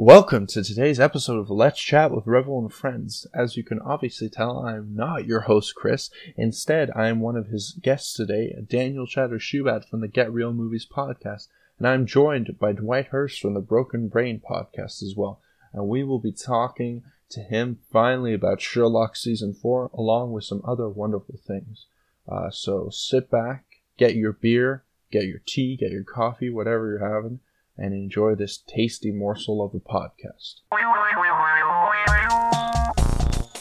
Welcome to today's episode of Let's Chat with Revel and Friends. As you can obviously tell, I am not your host, Chris. Instead, I am one of his guests today, Daniel Chatter Shubat from the Get Real Movies podcast, and I'm joined by Dwight Hurst from the Broken Brain podcast as well. And we will be talking to him finally about Sherlock season four, along with some other wonderful things. Uh, so sit back, get your beer, get your tea, get your coffee, whatever you're having and enjoy this tasty morsel of a podcast.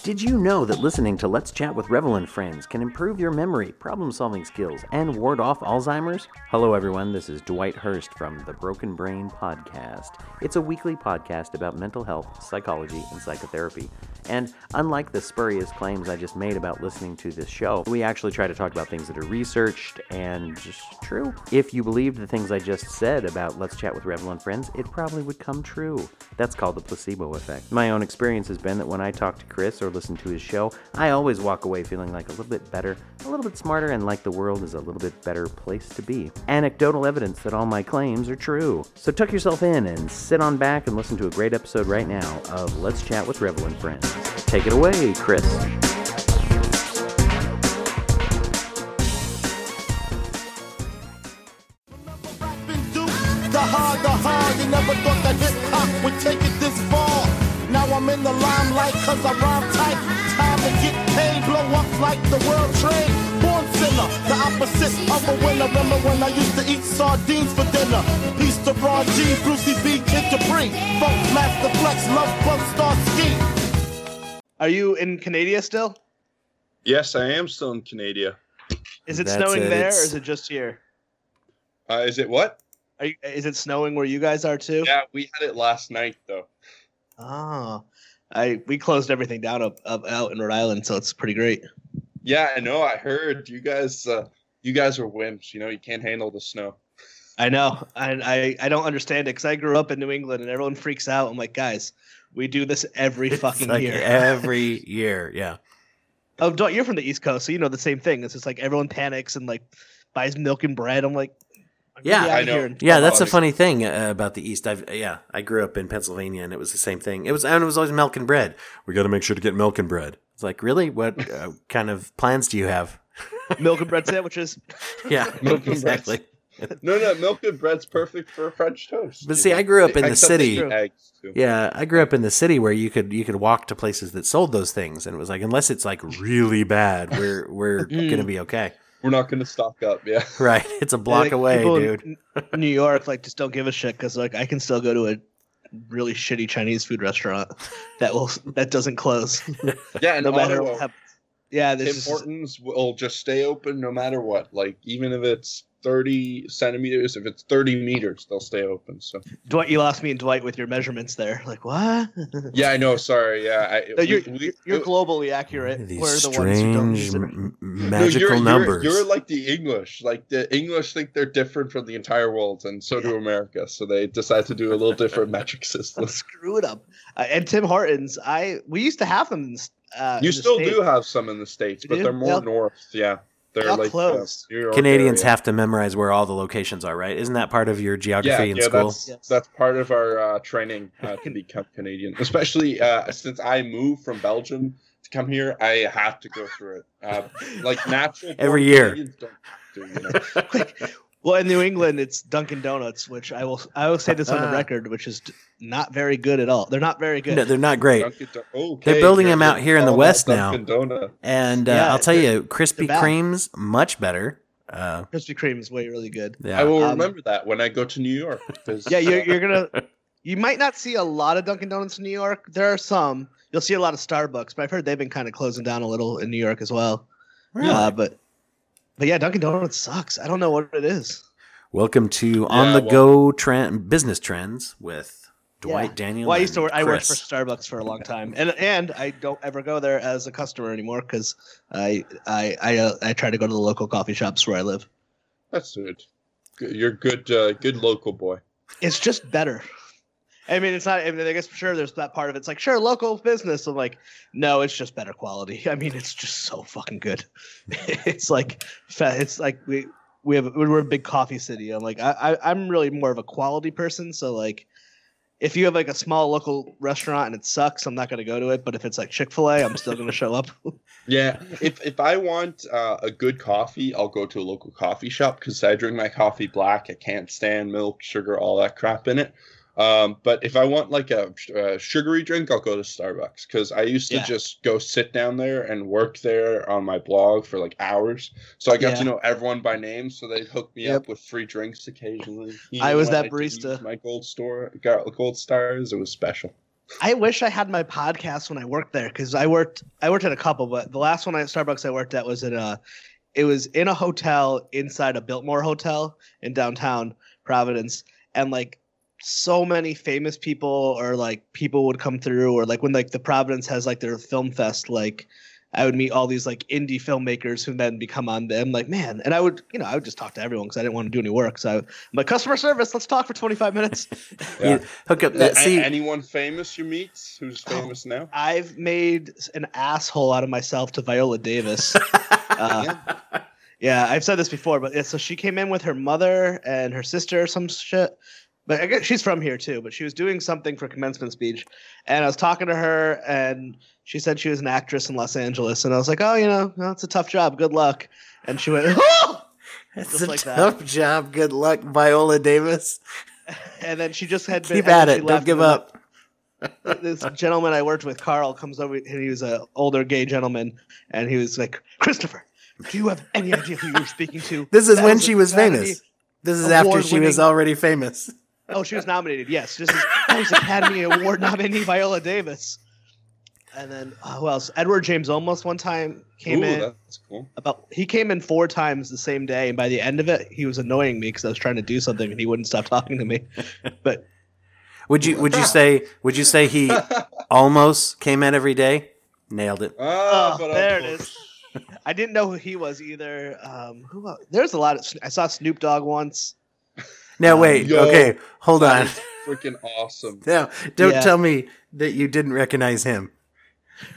Did you know that listening to Let's Chat with Revel and Friends can improve your memory, problem solving skills, and ward off Alzheimer's? Hello, everyone. This is Dwight Hurst from the Broken Brain Podcast. It's a weekly podcast about mental health, psychology, and psychotherapy. And unlike the spurious claims I just made about listening to this show, we actually try to talk about things that are researched and just true. If you believed the things I just said about Let's Chat with Revel and Friends, it probably would come true. That's called the placebo effect. My own experience has been that when I talk to Chris or listen to his show, I always walk away feeling like a little bit better, a little bit smarter, and like the world is a little bit better place to be. Anecdotal evidence that all my claims are true. So tuck yourself in and sit on back and listen to a great episode right now of Let's Chat with Revel and Friends. Take it away, Chris. In the limelight cause I rhyme tight. Time to get paid, blow up like the world trade. Born sinner, the opposite of a winner. Remember when I used to eat sardines for dinner? Peace to Ron G, Brucey B, Kid Capri. Funk, Master Flex, Love Bug, Star Ski. Are you in Canada still? Yes, I am still in Canada. Is it That's snowing it, there, or is it just here? Uh, is it what? Are you, is it snowing where you guys are too? Yeah, we had it last night though. Oh, I we closed everything down up, up out in Rhode Island, so it's pretty great. Yeah, I know. I heard you guys. Uh, you guys are wimps. You know, you can't handle the snow. I know, and I I don't understand it because I grew up in New England and everyone freaks out. I'm like, guys, we do this every It's fucking like year. every year, yeah. oh, don't you're from the East Coast, so you know the same thing. It's just like everyone panics and like buys milk and bread. I'm like, I'm gonna Yeah, I outta know. here Yeah, that's a funny thing uh, about the East. I've yeah, I grew up in Pennsylvania, and it was the same thing. It was and it was always milk and bread. We got to make sure to get milk and bread. It's like really, what uh, kind of plans do you have? milk and bread sandwiches. Yeah, Milk and exactly. No, no, milk and bread's perfect for French toast. But see, know? I grew up in the Except city. eat Eggs too. Yeah, I grew up in the city where you could you could walk to places that sold those things, and it was like unless it's like really bad, we're we're Mm. gonna be okay. We're not going to stock up. Yeah. Right, it's a block Like, away, dude. in New York like just don't give a shit because like I can still go to a really shitty Chinese food restaurant that will that doesn't close Yeah, no matter what Ottawa, happens. Yeah, Tim this is will just stay open no matter what. Like even if it's thirty centimeters, if it's thirty meters, they'll stay open. So Dwight. You lost me and Dwight with your measurements there. Like what? yeah, I know. Sorry. Yeah, I, No, you're, we- we- you're, you're globally accurate. These We're the ones strange use m- m- No, magical you're, you're- numbers. You're, like the English. Like the English think they're different from the entire world, and so do America. So they decide to do a little different metric system. Let's screw it up. Uh, and Tim Hortons, I we used to have them. In, uh, You in still States. do have some in the states, but they're more They'll- north. Yeah, they're they'll like uh, close. New York Canadians area. have to memorize where all the locations are, right? Isn't that part of your geography Yeah, in yeah, school? that's Yes. that's part of our uh, training uh, to become Canadian. Especially uh, since I moved from Belgium to come here, I have to go through it. Uh, like natural Every year. Canadians don't do, you know? Like, well, in New England, it's Dunkin' Donuts, which I will I will say this on the Ah. record, which is not very good at all. They're not very good. No, they're not great. Dunkin' Don- okay, They're building them out here in the West now. And uh, Yeah, I'll tell you, Krispy bad. Kreme's much better. Uh, Krispy Kreme is way really good. yeah. I will Um, remember that when I go to New York. Yeah, you're, you're gonna. You might not see a lot of Dunkin' Donuts in New York. There are some. You'll see a lot of Starbucks, but I've heard they've been kind of closing down a little in New York as well. Really? Uh, but but yeah, Dunkin' Donuts sucks. I don't know what it is. Welcome to On the well- Go trend business trends with Dwight Yeah. Daniel. Well, I used to and work. I worked for Starbucks for a long time, and and I don't ever go there as a customer anymore because I I I, uh, I try to go to the local coffee shops where I live. That's good. Good- You're good. Uh, good local boy. It's just better. I mean, it's not. I, mean, I guess for sure there's that part of it. It's like sure local business. I'm like, no, it's just better quality. I mean, it's just so fucking good. it's like, it's like we we have we're a big coffee city. I'm like, I, I I'm really more of a quality person. So like, if you have like a small local restaurant and it sucks, I'm not gonna go to it. But if it's like Chick Fil A, I'm still gonna show up. Yeah, if if I want uh, a good coffee, I'll go to a local coffee shop because I drink my coffee black. I can't stand milk, sugar, all that crap in it. Um, but if I want like a, a sugary drink, I'll go to Starbucks because I used to Yeah. just go sit down there and work there on my blog for like hours. So I got Yeah. to know everyone by name. So they'd hook me Yep. up with free drinks occasionally. I was that didn't barista. My gold store, got gold stars. It was special. I wish I had my podcast when I worked there because I worked I worked at a couple, but the last one at Starbucks I worked at was in a it was in a hotel inside a Biltmore hotel in downtown Providence, and like so many famous people or like people would come through, or like when like the Providence has like their film fest, like I would meet all these like indie filmmakers who then become on them. Like man, and I would you know I would just talk to everyone because I didn't want to do any work. So I'm like customer service, let's talk for 25 minutes. Yeah. You hook up that. See, anyone famous you meet who's Oh. famous now? I've made an asshole out of myself to Viola Davis. Uh, yeah, I've said this before, but yeah, so she came in with her mother and her sister or some shit. But I guess she's from here too. But she was doing something for commencement speech, and I was talking to her, and she said she was an actress in Los Angeles, and I was like, oh, you know, well, it's a tough job. Good luck. And she went, oh! it's just a like that. tough job. Good luck, Viola Davis. and then she just had been. Keep at it. Don't give up. this gentleman I worked with, Carl, comes over and he was an older gay gentleman, and he was like, Christopher, do you have any idea who you're speaking to? This is That when was she was famous. This is after she was already famous. Oh, she was nominated. Yes, this is that was Academy Award nominee Viola Davis. And then uh, who else? Edward James Olmos one time came Ooh, in that's cool. about. He came in four times the same day, and by the end of it, he was annoying me because I was trying to do something and he wouldn't stop talking to me. But Would you would you say would you say he almost came in every day? Nailed it. Ah, Oh, but there it I'll- is. I didn't know who he was either. Um, who else? There's a lot of. I saw Snoop Dogg once. Now Um, wait, Yo, okay, hold on. freaking awesome. Now, don't Yeah. tell me that you didn't recognize him.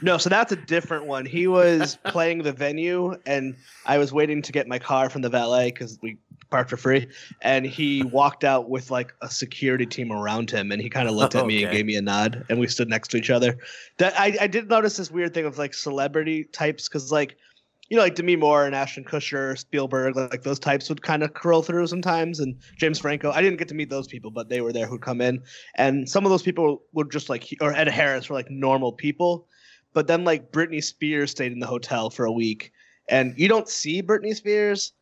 No, so that's a different one. He was playing the venue, and I was waiting to get my car from the valet because we parked for free. And he walked out with like a security team around him, and he kind of looked at me and gave me a nod, and we stood next to each other. That I, I did notice this weird thing of like celebrity types because like. You know, like Demi Moore and Ashton Kutcher, Spielberg, like, like those types would kind of curl through sometimes, and James Franco. I didn't get to meet those people, but they were there who'd come in, and some of those people would just like, or Ed Harris were like normal people, but then like Britney Spears stayed in the hotel for a week, and you don't see Britney Spears,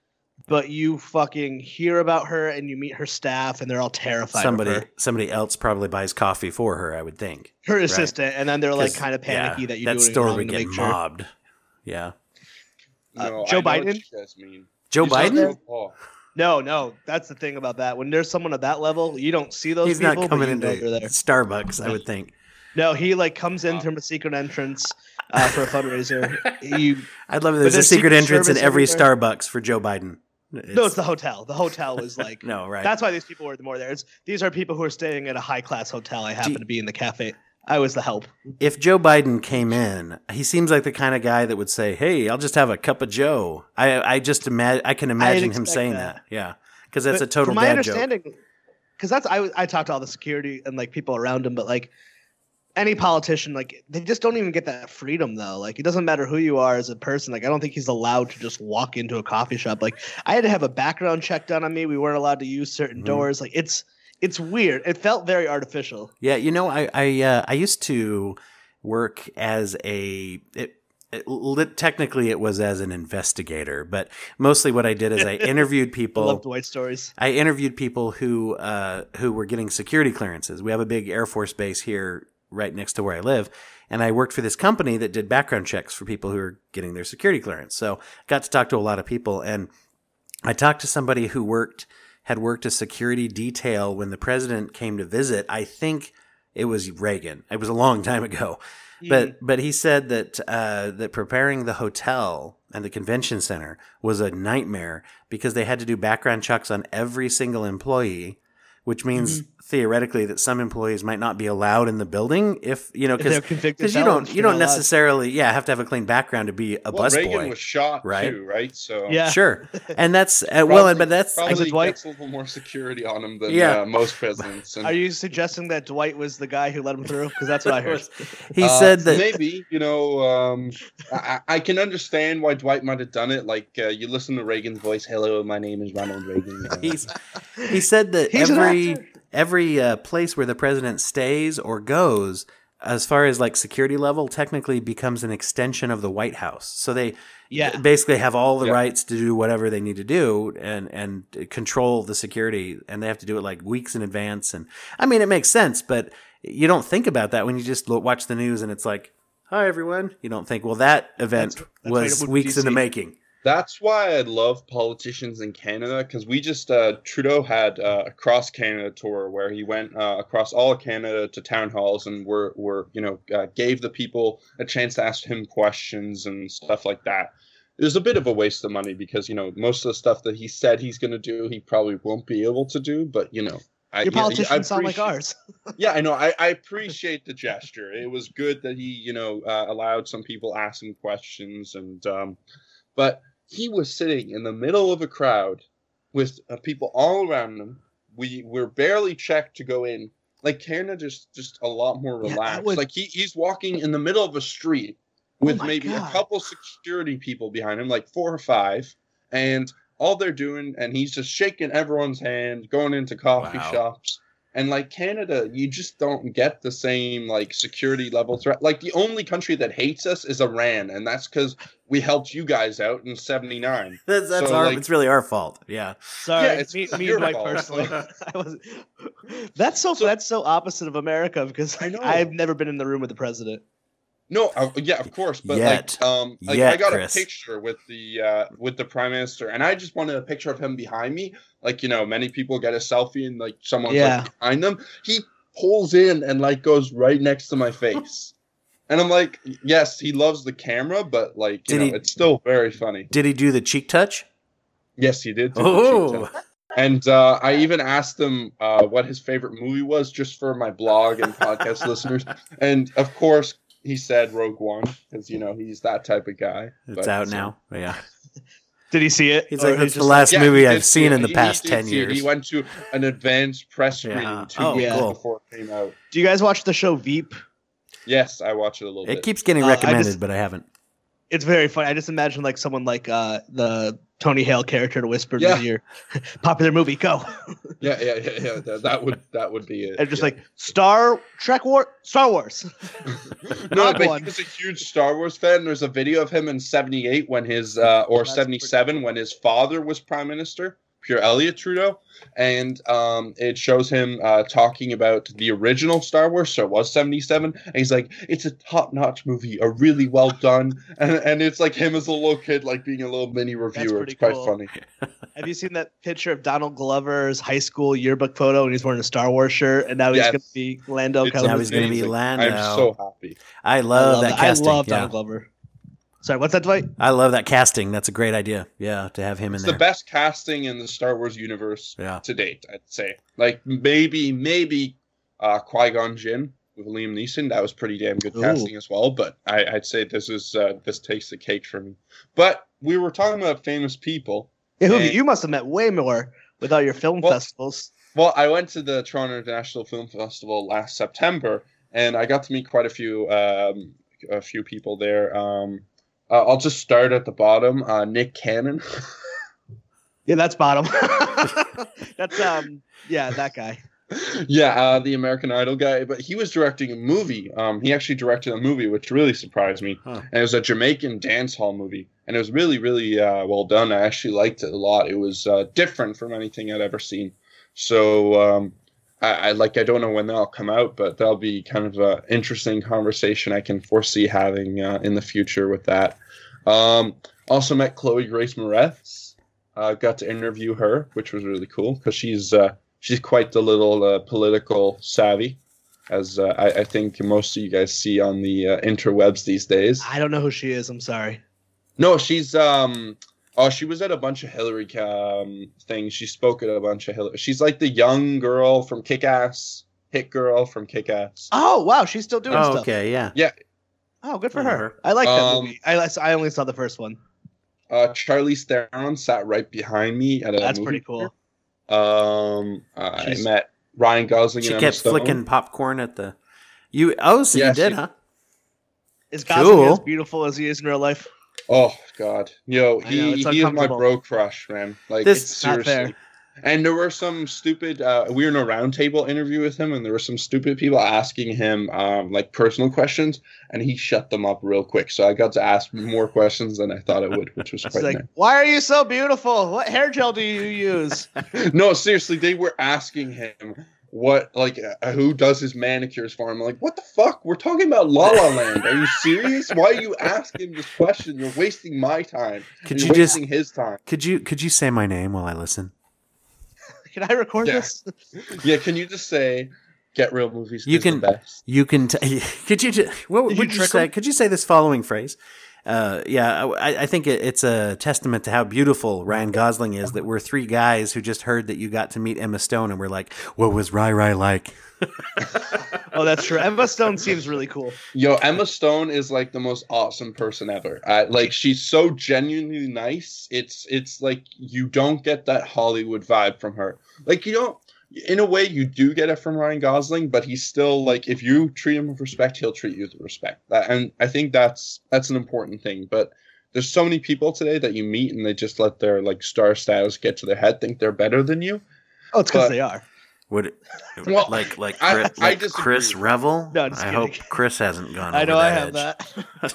but you fucking hear about her and you meet her staff, and they're all terrified. Somebody somebody else probably buys coffee for her, I would think. her assistant, and then they're like kind of panicky yeah, that you're that doing store would get make sure. mobbed. Yeah. Uh, No, Joe I Biden? mean. Joe You saw Biden? No, no, that's the thing about that. When there's someone at that level, you don't see those He's people. not coming you into they're there. Starbucks, I would think. No, he like comes in from a secret entrance uh, for a fundraiser. you I'd love if there's a secret Secret entrance in every everywhere. Starbucks for Joe Biden. no, it's the hotel. The hotel was like no, right. That's why these people were the more there. It's, these are people who are staying at a high class hotel. I happen you- to be in the cafe. I was the help. if Joe Biden came in, he seems like the kind of guy that would say, "Hey, I'll just have a cup of Joe." I I just imagine I can imagine him saying that. that. Yeah, because that's But a total from my understanding, because that's I I talked to all the security and like people around him, but like any politician, like they just don't even get that freedom though. Like it doesn't matter who you are as a person. Like I don't think he's allowed to just walk into a coffee shop. Like I had to have a background check done on me. We weren't allowed to use certain Mhm. doors. Like it's it's weird. It felt very artificial. Yeah, you know, I I uh, I used to work as a it, it, lit, technically it was as an investigator, but mostly what I did is I interviewed I people. love Dwight stories. I interviewed people who uh, who were getting security clearances. We have a big Air Force base here right next to where I live, and I worked for this company that did background checks for people who are getting their security clearance. So got to talk to a lot of people, and I talked to somebody who worked had worked a security detail when the president came to visit. I think it was Reagan. It was a long time ago. But but he said that uh, that preparing the hotel and the convention center was a nightmare because they had to do background checks on every single employee which means Mm-hmm. Theoretically that some employees might not be allowed in the building if you know because you don't you don't allowed. necessarily yeah have to have a clean background to be a well, busboy. Reagan was shot right? too, right? So Yeah. Sure, and that's uh, well, and but that's probably it Dwight? gets a little more security on him than Yeah. uh, most presidents. And, Are you suggesting that Dwight was the guy who let him through? Because that's what I heard. he uh, said that maybe you know um, I, I can understand why Dwight might have done it. Like uh, you listen to Reagan's voice, "Hello, my name is Ronald Reagan." He's he said that He's an every actor. Every uh, place where the president stays or goes as far as like security level technically becomes an extension of the white house. So they Yeah. basically have all the Yeah. rights to do whatever they need to do and and control the security and they have to do it like weeks in advance. And i mean it makes sense but you don't think about that when you just watch the news and it's like hi everyone. You don't think well that event That's- that's was weeks in the making That's why I love politicians in Canada because we just uh, Trudeau had uh, a cross Canada tour where he went uh, across all of Canada to town halls and were were you know uh, gave the people a chance to ask him questions and stuff like that. It was a bit of a waste of money because you know most of the stuff that he said he's going to do he probably won't be able to do. But you know, I, Your yeah, I politicians sound like ours. yeah, I know. I, I appreciate the gesture. It was good that he, you know, uh, allowed some people ask him questions, and um, but he was sitting in the middle of a crowd with uh, people all around him. We were barely checked to go in. Like Canada, just just a lot more Yeah, that relaxed. would- Like he, he's walking in the middle of a street with Oh maybe God. a couple security people behind him, like four or five, and all they're doing, and he's just shaking everyone's hand, going into coffee Wow. shops. And like Canada, you just don't get the same like security level threat. Like the only country that hates us is Iran, and that's because we helped you guys out in '79. that's, that's So, our like- it's really our fault yeah Sorry, Yeah, it's me, me and Mike fault. personally. I was, that's so, So- that's so opposite of America because I know. I've never been in the room with the president. No, uh, yeah, of course, but Yet. like, um, like Yet, I got Chris. a picture with the uh, with the prime minister, and I just wanted a picture of him behind me. Like you know, many people get a selfie and like someone's Yeah. like behind them. He pulls in and like goes right next to my face, and I'm like, yes, he loves the camera, but like you Did know, he- it's still very funny. did he do the cheek touch Yes, he did. do oh. And uh, I even asked him uh, what his favorite movie was, just for my blog and podcast listeners. And of course, he said Rogue One because you know he's that type of guy. it's But, out so- now yeah Did he see it? He's like, that's he's the just last Yeah, movie I've seen in the He- he past did 10 years. He went to an advanced press Yeah. screening two Oh, weeks cool. before it came out. Do you guys watch the show Veep? Yes, I watch it a little bit. It bit. keeps getting Uh, I recommended, just- but I haven't. It's very funny. I just imagine like someone like uh, the Tony Hale character to whisper in Yeah. his ear, "Popular movie, go!" yeah, yeah, yeah, yeah. That, that would that would be it. and just yeah. like Star Trek War, Star Wars. no, but one. he was a huge Star Wars fan. There's a video of him in '78 when his, uh, or That's pretty '77 when his father was prime minister, Pierre Elliott Trudeau, and um, it shows him uh, talking about the original Star Wars. So it was '77, and he's like, "It's a top-notch movie, a really well done," and, and it's like him as a little kid, like being a little mini reviewer. It's quite cool. funny. Have you seen that picture of Donald Glover's high school yearbook photo, and he's wearing a Star Wars shirt, and now he's Yes. going to be Lando It's Now he's gonna be. Lando. I'm so happy. I I love, love that that. casting. I love yeah. Donald Glover. Sorry, what's that, Dwight? I love that casting. That's a great idea. Yeah, to have him It's in the best casting in the Star Wars universe Yeah. to date, I'd say. Like maybe, maybe uh, Qui Gon Jinn with Liam Neeson. That was pretty damn good Ooh. casting as well. But I, I'd say this is uh, this takes the cake for me. But we were talking about famous people. Yeah, And- you must have met way more with all your film Well- festivals. Well, I went to the Toronto International Film Festival last September, and I got to meet quite a few um, a few people there. Um, uh, I'll just start at the bottom. Uh, Nick Cannon. Yeah, that's bottom. that's um, yeah, that guy. yeah, uh, the American Idol guy, but he was directing a movie. Um, he actually directed a movie, which really surprised me. Huh. And it was a Jamaican dance hall movie, and it was really, really uh, well done. I actually liked it a lot. It was uh, different from anything I'd ever seen. So, um, I, I like. I don't know when that'll come out, but that'll be kind of an interesting conversation I can foresee having uh, in the future with that. Um, also met Chloe Grace Moretz. Uh, got to interview her, which was really cool because she's uh, she's quite the little uh, political savvy, as uh, I, I think most of you guys see on the uh, interwebs these days. I don't know who she is. I'm sorry. No, she's um Oh, she was at a bunch of Hillary um, things. She spoke at a bunch of Hillary. She's like the young girl from Kick Ass, hit girl from Kick Ass. Oh wow, she's still doing Oh, stuff. okay, yeah. Yeah. Oh, good for I know her. her. I like that Um, movie. I I only saw the first one. Uh, Charlize Theron sat right behind me at a That's movie pretty cool. Um, I She's- met Ryan Gosling. She and Emma kept Stone. flicking popcorn at the. You oh, so Yeah, you did, she- huh? Is Gosling Cool. as beautiful as he is in real life? Oh God, yo, I know, he—he is my bro crush, man. Like This- it's seriously. And there were some stupid. Uh, we were in a roundtable interview with him, and there were some stupid people asking him um, like personal questions, and he shut them up real quick. So I got to ask more questions than I thought I would, which was It's quite like, nice. why are you so beautiful? What hair gel do you use? No, seriously, they were asking him what like uh, who does his manicures for him. I'm like, what the fuck? We're talking about La La Land. Are you serious? Why are you asking this question? You're wasting my time. Could You're you just his time. could you could you say my name while I listen? Can I record Yeah. this? Yeah, can you just say get real movies? You is the can- best. You can. T- could you? Ju- what Did would you you, say? him? Could you say this following phrase? Uh, yeah, I, I think it, it's a testament to how beautiful Ryan Gosling is that we're three guys who just heard that you got to meet Emma Stone, and we're like, "What was Rai Rai like?" Oh, that's true. Emma Stone seems really cool. Yo, Emma Stone is like the most awesome person ever. Uh, like she's so genuinely nice. It's it's like you don't get that Hollywood vibe from her. Like you don't. In a way, you do get it from Ryan Gosling, but he's still like if you treat him with respect, he'll treat you with respect. That, and I think that's that's an important thing. But there's so many people today that you meet and they just let their like star status get to their head, think they're better than you. Oh, it's because they are. Would it, Well, like like I- Chris, I like. Chris Revel? No, just I kidding. hope Chris hasn't gone. I over know I that have edge.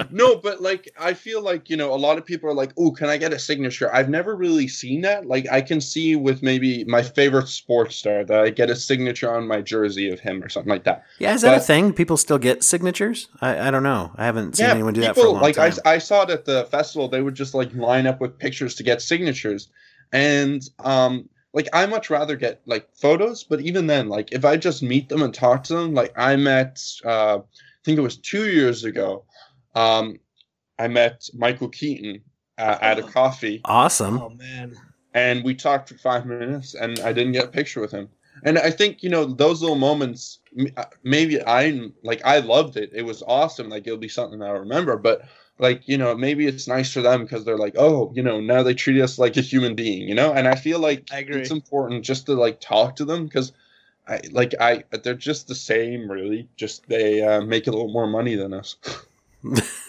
that. no, but like I feel like you know a lot of people are like, "Oh, can I get a signature?" I've never really seen that. Like I can see with maybe my favorite sports star that I get a signature on my jersey of him or something like that. Yeah, is that a thing? People still get signatures? I, I don't know. I haven't seen anyone do that for a people long like time. I, I saw it at the festival. They would just like line up with pictures to get signatures, and um, like I much rather get like photos. But even then, like if I just meet them and talk to them, like I met, uh, I think it was two years ago. Um, I met Michael Keaton uh, at a coffee, awesome. Oh man. and we talked for five minutes, and I didn't get a picture with him. And I think you know those little moments. uh, Maybe I like I loved it. It was awesome. Like it'll be something I remember. But like you know, maybe it's nice for them because they're like, oh, you know, now they treat us like a human being. You know, and I feel like I agree. it's important just to like talk to them because. I like I they're just the same really just they uh, make a little more money than us.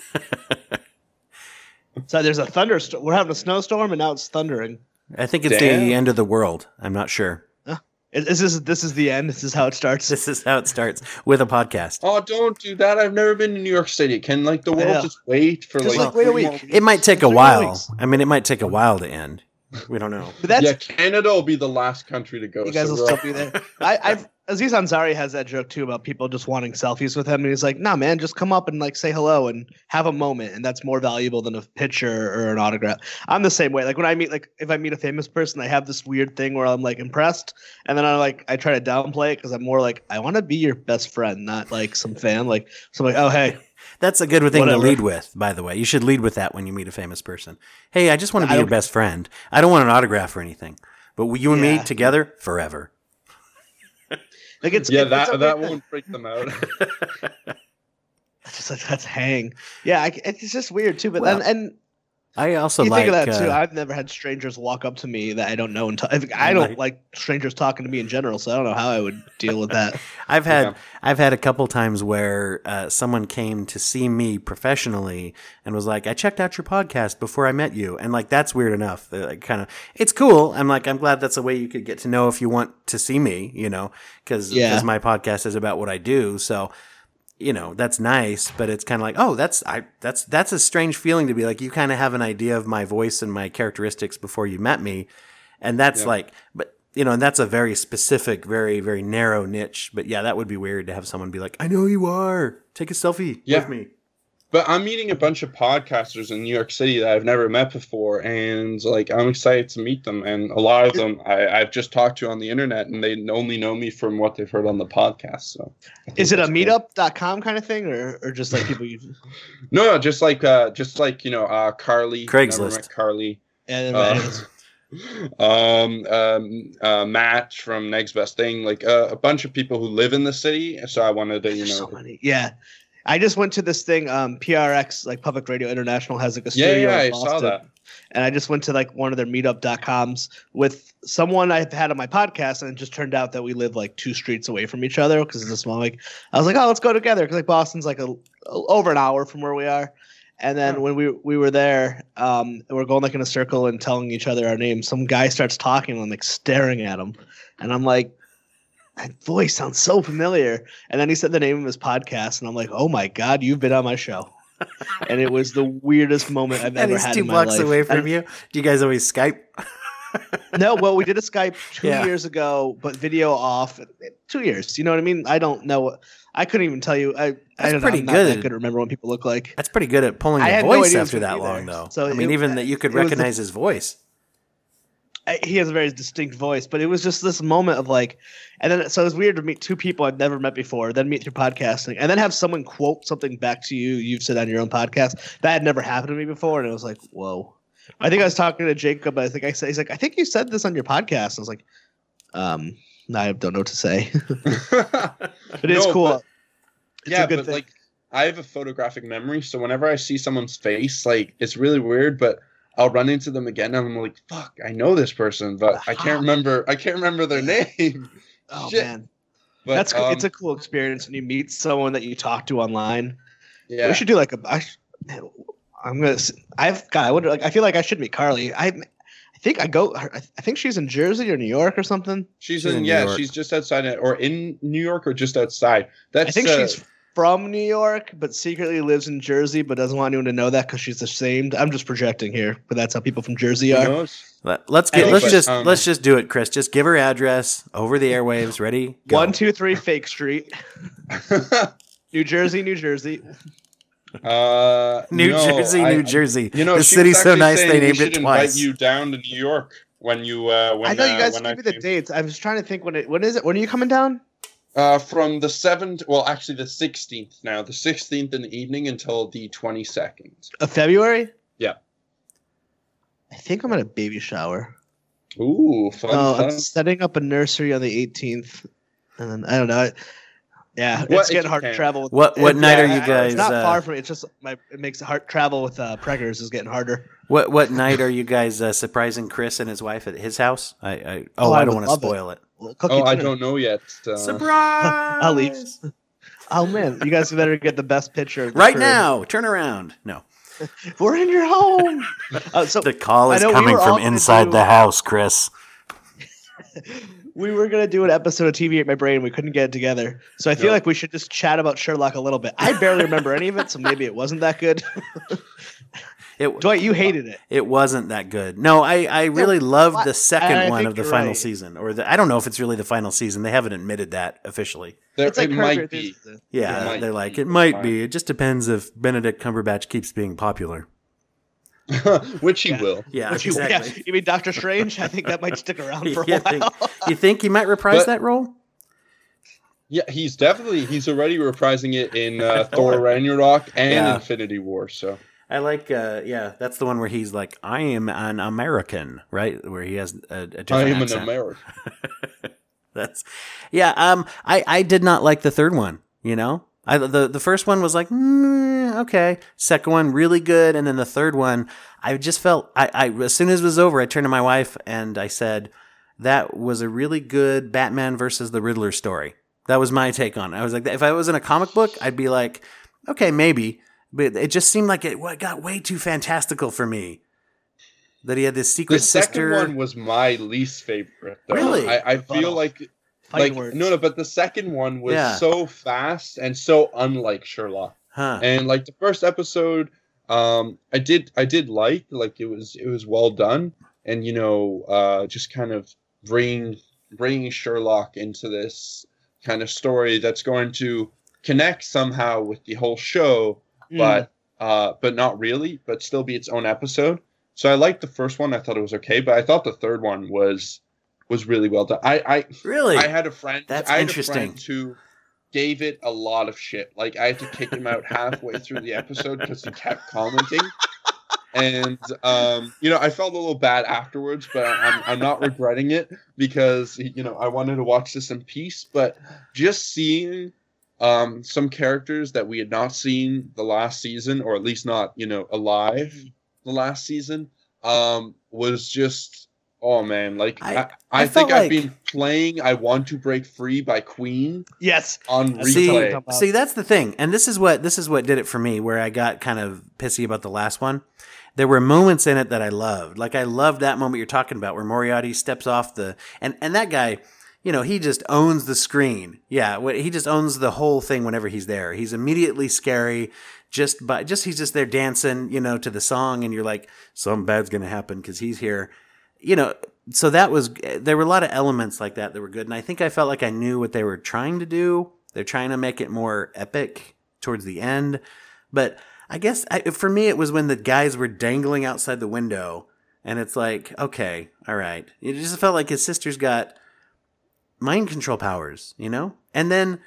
So there's a thunderstorm. We're having a snowstorm, and now it's thundering. I think it's Damn. the end of the world. I'm not sure. Is, is this this is the end? This is how it starts. This is how it starts with a podcast. Oh, don't do that! I've never been to New York City. Can like the world know. just wait for Just, like, like, wait a week. It might take a while. weeks. I mean, it might take a while to end. We don't know. But that's yeah, Canada will be the last country to go. you guys so will still be there. I, I've Aziz Ansari has that joke too about people just wanting selfies with him, and he's like, "Nah, man, just come up and like say hello and have a moment, and that's more valuable than a picture or an autograph." I'm the same way. Like when I meet like if I meet a famous person, I have this weird thing where I'm like impressed, and then I like I try to downplay it because I'm more like I want to be your best friend, not like some fan. Like so, I'm like, oh hey, That's a good thing Whatever. to lead with, by the way. You should lead with that when you meet a famous person. Hey, I just want to I be your best friend. I don't want an autograph or anything. But you and Yeah. me together forever. like it's Yeah, it's that okay that won't freak them out. Just like that's hang. Yeah, I, it's just weird too. But Well, then and I also you like think of that too. uh, I've never had strangers walk up to me that I don't know. And t- I don't Like- like strangers talking to me in general, so I don't know how I would deal with that. I've had Yeah. I've had a couple times where uh, someone came to see me professionally and was like, "I checked out your podcast before I met you," and like that's weird enough. They're, Like, kind of, it's cool. I'm like, I'm glad that's a way you could get to know if you want to see me, you know, because Yeah. my podcast is about what I do. So, you know, that's nice, but it's kind of like, oh, that's I that's that's a strange feeling to be like, you kind of have an idea of my voice and my characteristics before you met me, and that's Yeah. like, but you know, and that's a very specific, very, very narrow niche. But yeah, that would be weird to have someone be like, I know who you are. Take a selfie Yeah. with me. But I'm meeting a bunch of podcasters in New York City that I've never met before, and like I'm excited to meet them. And a lot of them I, I've just talked to on the internet, and they only know me from what they've heard on the podcast. So, Is it a that's cool. meetup.com kind of thing or, or just like people you No, no, just like uh, just like you know, uh, Carly. Never Craigslist. Carly. and Uh, um, um, uh, Matt from Next Best Thing, like uh, a bunch of people who live in the city. So I wanted to, you There's know, so many. Yeah. I just went to this thing, um, PRX, like Public Radio International has like a yeah, studio yeah, in I saw Boston. that. And I just went to like one of their meetup.coms with someone I've had on my podcast, and it just turned out that we live like two streets away from each other because it's a small like I was like, oh, let's go together because like Boston's like a, a- over an hour from where we are. And then Huh. when we we were there, um, we're going like in a circle and telling each other our names. Some guy starts talking, and I'm like staring at him, and I'm like, that voice sounds so familiar. And then he said the name of his podcast, and I'm like, oh my god, you've been on my show. and it was the weirdest moment I've ever had two in my blocks life. away from And- you. Do you guys always Skype? no, well, we did a Skype two Yeah. years ago, but video off. Two years. You know what I mean? I don't know. I couldn't even tell you. I, I That's don't pretty know. I'm that good. good remember what people look like. That's pretty good at pulling I your no voice was after that long, though. So I mean, it- even that you could was the- recognize his voice. He has a very distinct voice, but it was just this moment of like, and then so it was weird to meet two people I've never met before, then meet through podcasting, and then have someone quote something back to you you've said on your own podcast that had never happened to me before, and it was like, whoa. I think I was talking to Jacob. I think I said he's like, I think you said this on your podcast. I was like, um, I don't know what to say. but it's No, cool. but- it's yeah, a good but thing. like I have a photographic memory, so whenever I see someone's face, like it's really weird, but I'll run into them again and I'm like, fuck, I know this person, but I can't remember I can't remember their name. oh shit. man, But that's cool. it's um, a cool experience when you meet someone that you talk to online. yeah. We should do like a. I, sh- I'm gonna. s- I've God. I wonder. Like, I feel like I should meet Carly. I. I think I go. I I think she's in Jersey or New York or something. She's, She's in, in yeah, York. she's just outside or in New York or just outside. That's I think uh, she's from New York, but secretly lives in Jersey, but doesn't want anyone to know that because she's ashamed. I'm just projecting here, but that's how people from Jersey are. Let, let's get. think, Let's but, just. um, let's just do it, Chris. Just give her address over the airwaves. Ready? Go. One, two, three, Fake Street, New Jersey, New Jersey. uh, New no, Jersey, I- New Jersey. You know, the city's so nice they named should it invite twice. you down to New York when you uh, when I know you uh, guys when give I me the dates. I was trying to think when it. When is it? When are you coming down? Uh, from the seventh, well, actually the sixteenth now, the sixteenth in the evening until the twenty second. Of February. Yeah. I think I'm at a baby shower. Ooh, fun! Oh, fun. I'm setting up a nursery on the 18th, and then I don't know. Yeah, What it's getting you hard to travel. With, What- what it- night yeah, are you guys, It's not uh, far from me. It's just my. It makes hard travel with uh, preggers is getting harder. What what night are you guys uh, surprising Chris and his wife at his house? I, I oh, Oh, I I don't want to love it. spoil it. Oh, you I don't know yet. Uh, Surprise! I'll leave. Oh man, you guys better get the best picture of the Right crib. now, turn around. No, We're in your home. uh, so the call is know we coming from inside do- the house, Chris. We were gonna do an episode of TV at my brain. We couldn't get it together, so I feel Nope. like we should just chat about Sherlock a little bit. I barely remember any of it, so maybe it wasn't that good. It Dwight, you hated it. it wasn't that good. No, I I really loved the second I one of the final right. season, or the, I don't know if it's really the final season. They haven't admitted that officially. there, It's like it Curb might be, Yeah, It might they're be. like it might be. It just depends if Benedict Cumberbatch keeps being popular. which he Yeah. will. Yeah, Which you, exactly. yeah, you mean Doctor Strange? I think that might stick around for a You while. think, you think he might reprise But- that role? Yeah, he's definitely he's already reprising it in uh, Thor Ragnarok and Yeah. Infinity War. So I like, uh, yeah, that's the one where he's like, "I am an American," right? Where he has a, a different I am accent. an American. That's, yeah. Um, I I did not like the third one. You know, I the the first one was like, mm, okay. Second one really good, and then the third one, I just felt I I as soon as it was over, I turned to my wife and I said, that was a really good Batman versus the Riddler story. That was my take on it. I was like, if I was in a comic book, I'd be like, okay, maybe. But it just seemed like it got way too fantastical for me. That he had this secret The second sister. one was my least favorite. Though. Really? I, I feel like Fighting like words. no no, but the second one was Yeah. so fast and so unlike Sherlock. huh. And like the first episode, um, I did I did like like it was it was well done, and you know, uh, just kind of bringing bringing Sherlock into this kind of story that's going to connect somehow with the whole show, Mm. but uh, but not really, but still be its own episode. So I liked the first one. I thought it was okay, but I thought the third one was was really well done. I I Really? I had a friend. That's I had interesting. A friend who gave it a lot of shit. Like I had to kick him out halfway through the episode because he kept commenting. And um, you know, I felt a little bad afterwards, but I'm I'm not regretting it because you know I wanted to watch this in peace. But just seeing um some characters that we had not seen the last season, or at least not you know alive the last season, um, was just oh man, like I- I, I, I think felt I've like- been playing "I Want to Break Free" by Queen Yes. on That's see, replay. see, that's the thing, and this is what this is what did it for me. Where I got kind of pissy about the last one. There were moments in it that I loved. Like I loved that moment you're talking about, where Moriarty steps off the and and that guy, you know, he just owns the screen. Yeah, he just owns the whole thing whenever he's there. He's immediately scary. Just by just he's just there dancing, you know, to the song, and you're like, something bad's gonna happen because he's here. You know, so that was there were a lot of elements like that that were good, and I think I felt like I knew what they were trying to do. They're trying to make it more epic towards the end, but I guess I, for me it was when the guys were dangling outside the window, and it's like, okay, all right. It just felt like his sister's got mind control powers, you know, and then.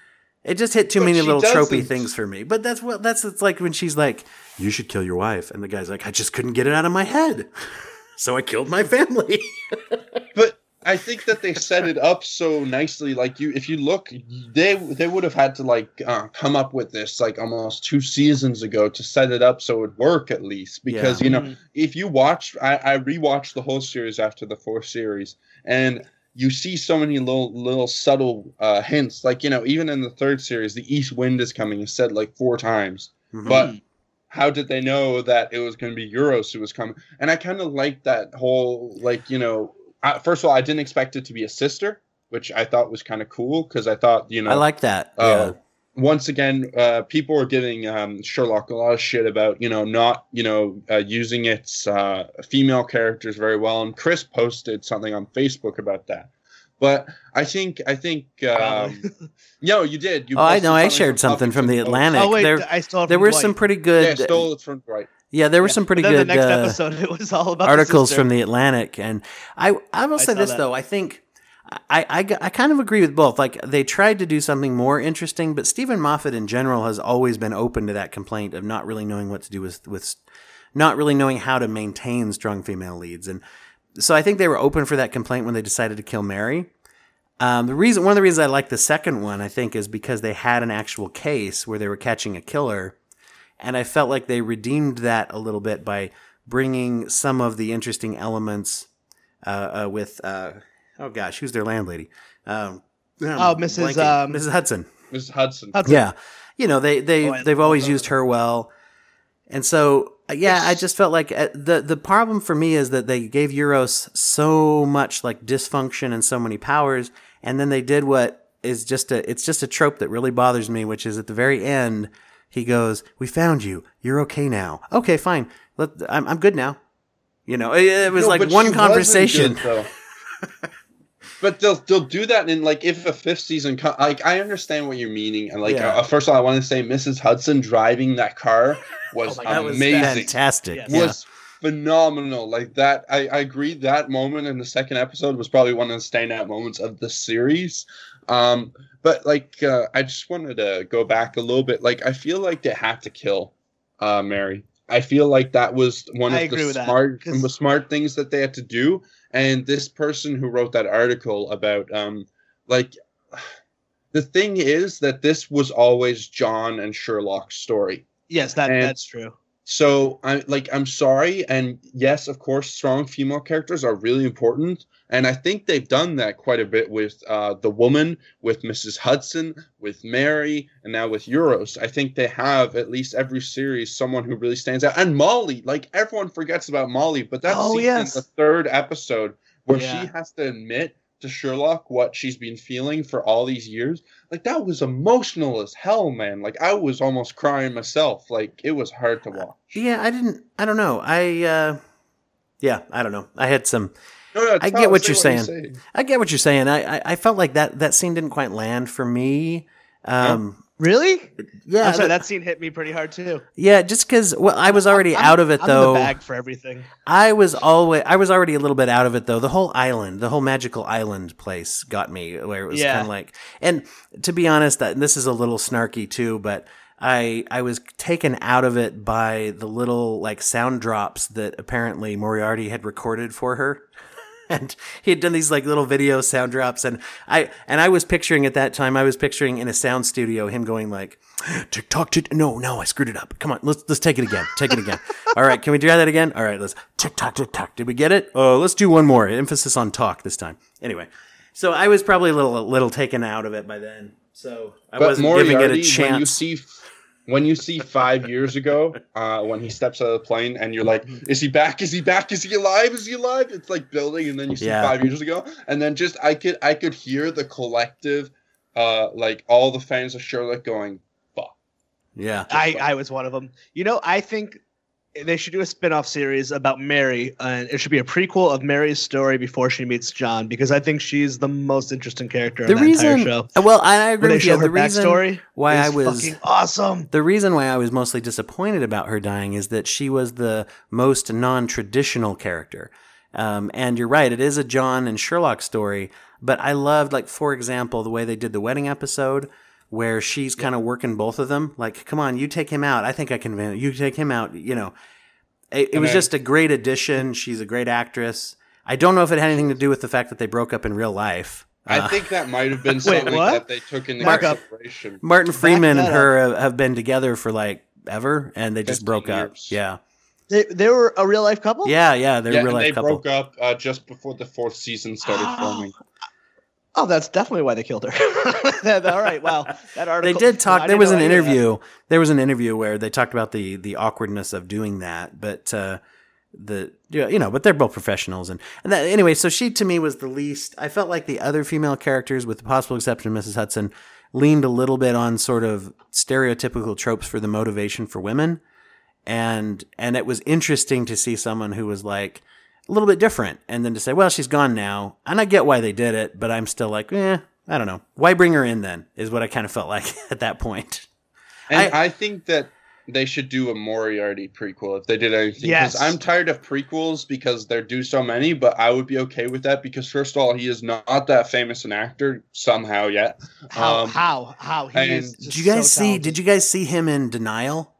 It just hit too But many little tropey doesn't. things for me. But that's what that's it's like when she's like, "You should kill your wife," and the guy's like, "I just couldn't get it out of my head, so I killed my family." But I think that they set it up so nicely. Like you, if you look, they they would have had to like uh, come up with this like almost two seasons ago to set it up so it would work at least. Because Yeah. you know, Mhm. if you watch, I, I rewatched the whole series after the fourth series, and you see so many little little subtle uh, hints. Like you know, even in the third series, the east wind is coming. Is said like four times. Mhm. But how did they know that it was going to be Euros who was coming? And I kind of like that whole, like, you know, I, first of all, I didn't expect it to be a sister, which I thought was kind of cool because I thought, you know, I like that. uh, yeah. once again, uh, people were giving um, Sherlock a lot of shit about, you know, not, you know, uh, using its uh, female characters very well. And Chris posted something on Facebook about that. But I think, I think, um, no, you did. You Oh, I know. I something shared something from the Atlantic. Oh wait, there, I stole it there were Dwight. some pretty Yeah, good. stole it from Dwight. yeah, there were Yeah. some pretty But then good The next uh, episode, it was all about articles sister. from the Atlantic, and I I will say saw this that. though. I think. I, I, I kind of agree with both. Like they tried to do something more interesting, but Steven Moffat in general has always been open to that complaint of not really knowing what to do with with not really knowing how to maintain strong female leads. And so I think they were open for that complaint when they decided to kill Mary. Um, the reason, one of the reasons I like the second one, I think, is because they had an actual case where they were catching a killer, and I felt like they redeemed that a little bit by bringing some of the interesting elements uh, uh, with, uh, oh gosh, who's their landlady? Um, Oh, Mrs., um, Mrs. Hudson. Mrs. Hudson. Hudson. Yeah, you know they they oh, they've always used her well, and so yeah, I just felt like uh, the the problem for me is that they gave Euros so much like dysfunction and so many powers, and then they did what is just a it's just a trope that really bothers me, which is at the very end he goes, "We found you. You're okay now. Okay, fine. Let, I'm I'm good now." You know, it, it was No, like one conversation. good. but they'll they'll do that in like if a fifth season co- like I understand what you're meaning and like Yeah. uh, first of all I want to say Mrs. Hudson driving that car was Oh my God, that was amazing fantastic. Yes. Yeah. was phenomenal like that I, I agree that moment in the second episode was probably one of the standout moments of the series um but like uh, I just wanted to go back a little bit like I feel like they had to kill uh Mary I feel like that was one I of the with that, the smart things that they had to do and this person who wrote that article about um like the thing is that this was always John and Sherlock's story Yes, that And- that's true. So I like I'm sorry, and yes, of course, strong female characters are really important, and I think they've done that quite a bit with uh, the woman, with Mrs. Hudson, with Mary, and now with Euros. I think they have at least every series someone who really stands out, and Molly. Like everyone forgets about Molly, but that's Oh, yes. in the third episode where Yeah. she has to admit to Sherlock what she's been feeling for all these years like that was emotional as hell man like i was almost crying myself like it was hard to watch Yeah, I didn't. I don't know. I uh, yeah, I don't know. I had some. No, no, I get what you're saying. say. I get what you're saying. I, I I felt like that that scene didn't quite land for me. Um, Really? yeah, I'm sorry, that scene hit me pretty hard too. yeah, just because well, I was already I'm- out of it I'm though. The bag for everything. I was always I was already a little bit out of it though. The whole island, the whole magical island place got me where it was Yeah. kind of like and to be honest that this is a little snarky too, but I I was taken out of it by the little like sound drops that apparently Moriarty had recorded for her. And he had done these like little video sound drops. And I and I was picturing at that time I was picturing in a sound studio him going like tick tock tick no no I screwed it up. Come on let's let's take it again take it again. All right can we try that again? All right let's tick tock tick tock did we get it? Oh let's do one more. Emphasis on talk this time. Anyway so I was probably a little a little taken out of it by then. So I But wasn't Moriarty, giving it a when you chance. see when you see five years ago, uh, when he steps out of the plane, and you're like, "Is he back? Is he back? Is he alive? Is he alive?" It's like building, and then you see Yeah. five years ago, and then just I could I could hear the collective, uh, like all the fans of Sherlock going, "Fuck." yeah I, I was one of them. You know, I think they should do a spin-off series about Mary, and it should be a prequel of Mary's story before she meets John, because I think she's the most interesting character the in that reason entire show. well I, agree with you the reason why I was fucking awesome. The reason why I was mostly disappointed about her dying is that she was the most non traditional character. Um, and you're right, it is a John and Sherlock story, but I loved, like, for example, the way they did the wedding episode where she's kind of working both of them. Like, come on, you take him out. I think I can, you take him out, you know. It, it was then- just a great addition. She's a great actress. I don't know if it had anything to do with the fact that they broke up in real life. I Uh, think that might have been something what? that they took into Mark up. consideration. Martin Freeman and her have, have been together for like ever, and they just 15 broke up. Yeah. They, they were a real life couple. Yeah, yeah, they're yeah, real and life they couple. broke up uh, just before the fourth season started filming. Oh, that's definitely why they killed her. All right. Wow. That article. They did talk. There was an any of that. interview. There was an interview where they talked about the the awkwardness of doing that, but uh, the you know, but they're both professionals, and and that, anyway. So she to me was the least. I felt like the other female characters, with the possible exception of Mrs. Hudson, leaned a little bit on sort of stereotypical tropes for the motivation for women, and and it was interesting to see someone who was like a little bit different, and then to say, well, she's gone now, and I get why they did it, but I'm still like, eh, I don't know. Why bring her in then? Is what I kind of felt like at that point. And I- I, think that they should do a Moriarty prequel if they did anything. Yes. I'm tired of prequels because there do so many, but I would be okay with that because first of all, he is not that famous an actor somehow yet. How? Um, how? How? He and is did Did you guys see? Did you guys see him in Denial?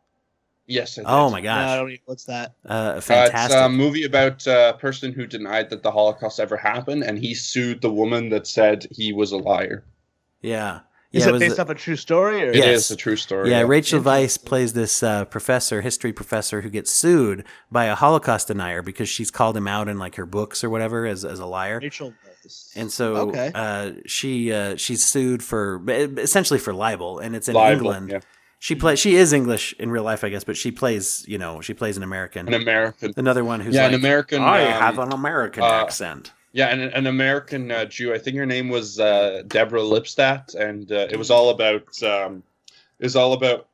Yes. I did. Oh my No, I gosh, don't. Even, what's that? uh, Uh, fantastic! it's a movie about a person who denied that the Holocaust ever happened, and he sued the woman that said he was a liar. yeah, Is yeah. it based a- off a true story? Or? It is Yes. a true story. yeah, Rachel Weisz plays this uh, professor, history professor, who gets sued by a Holocaust denier because she's called him out in like her books or whatever as as a liar. Rachel. And so Okay. uh, she uh, she's sued for essentially for libel, and it's in Libel, England. yeah. She play she is English in real life, I guess, but she plays you know she plays an American. An American. Another one who's Yeah, like, an American, I um, have an American uh, accent. Yeah, and an American uh, Jew. I think her name was uh, Deborah Lipstadt, and uh, it was all about um, it was all about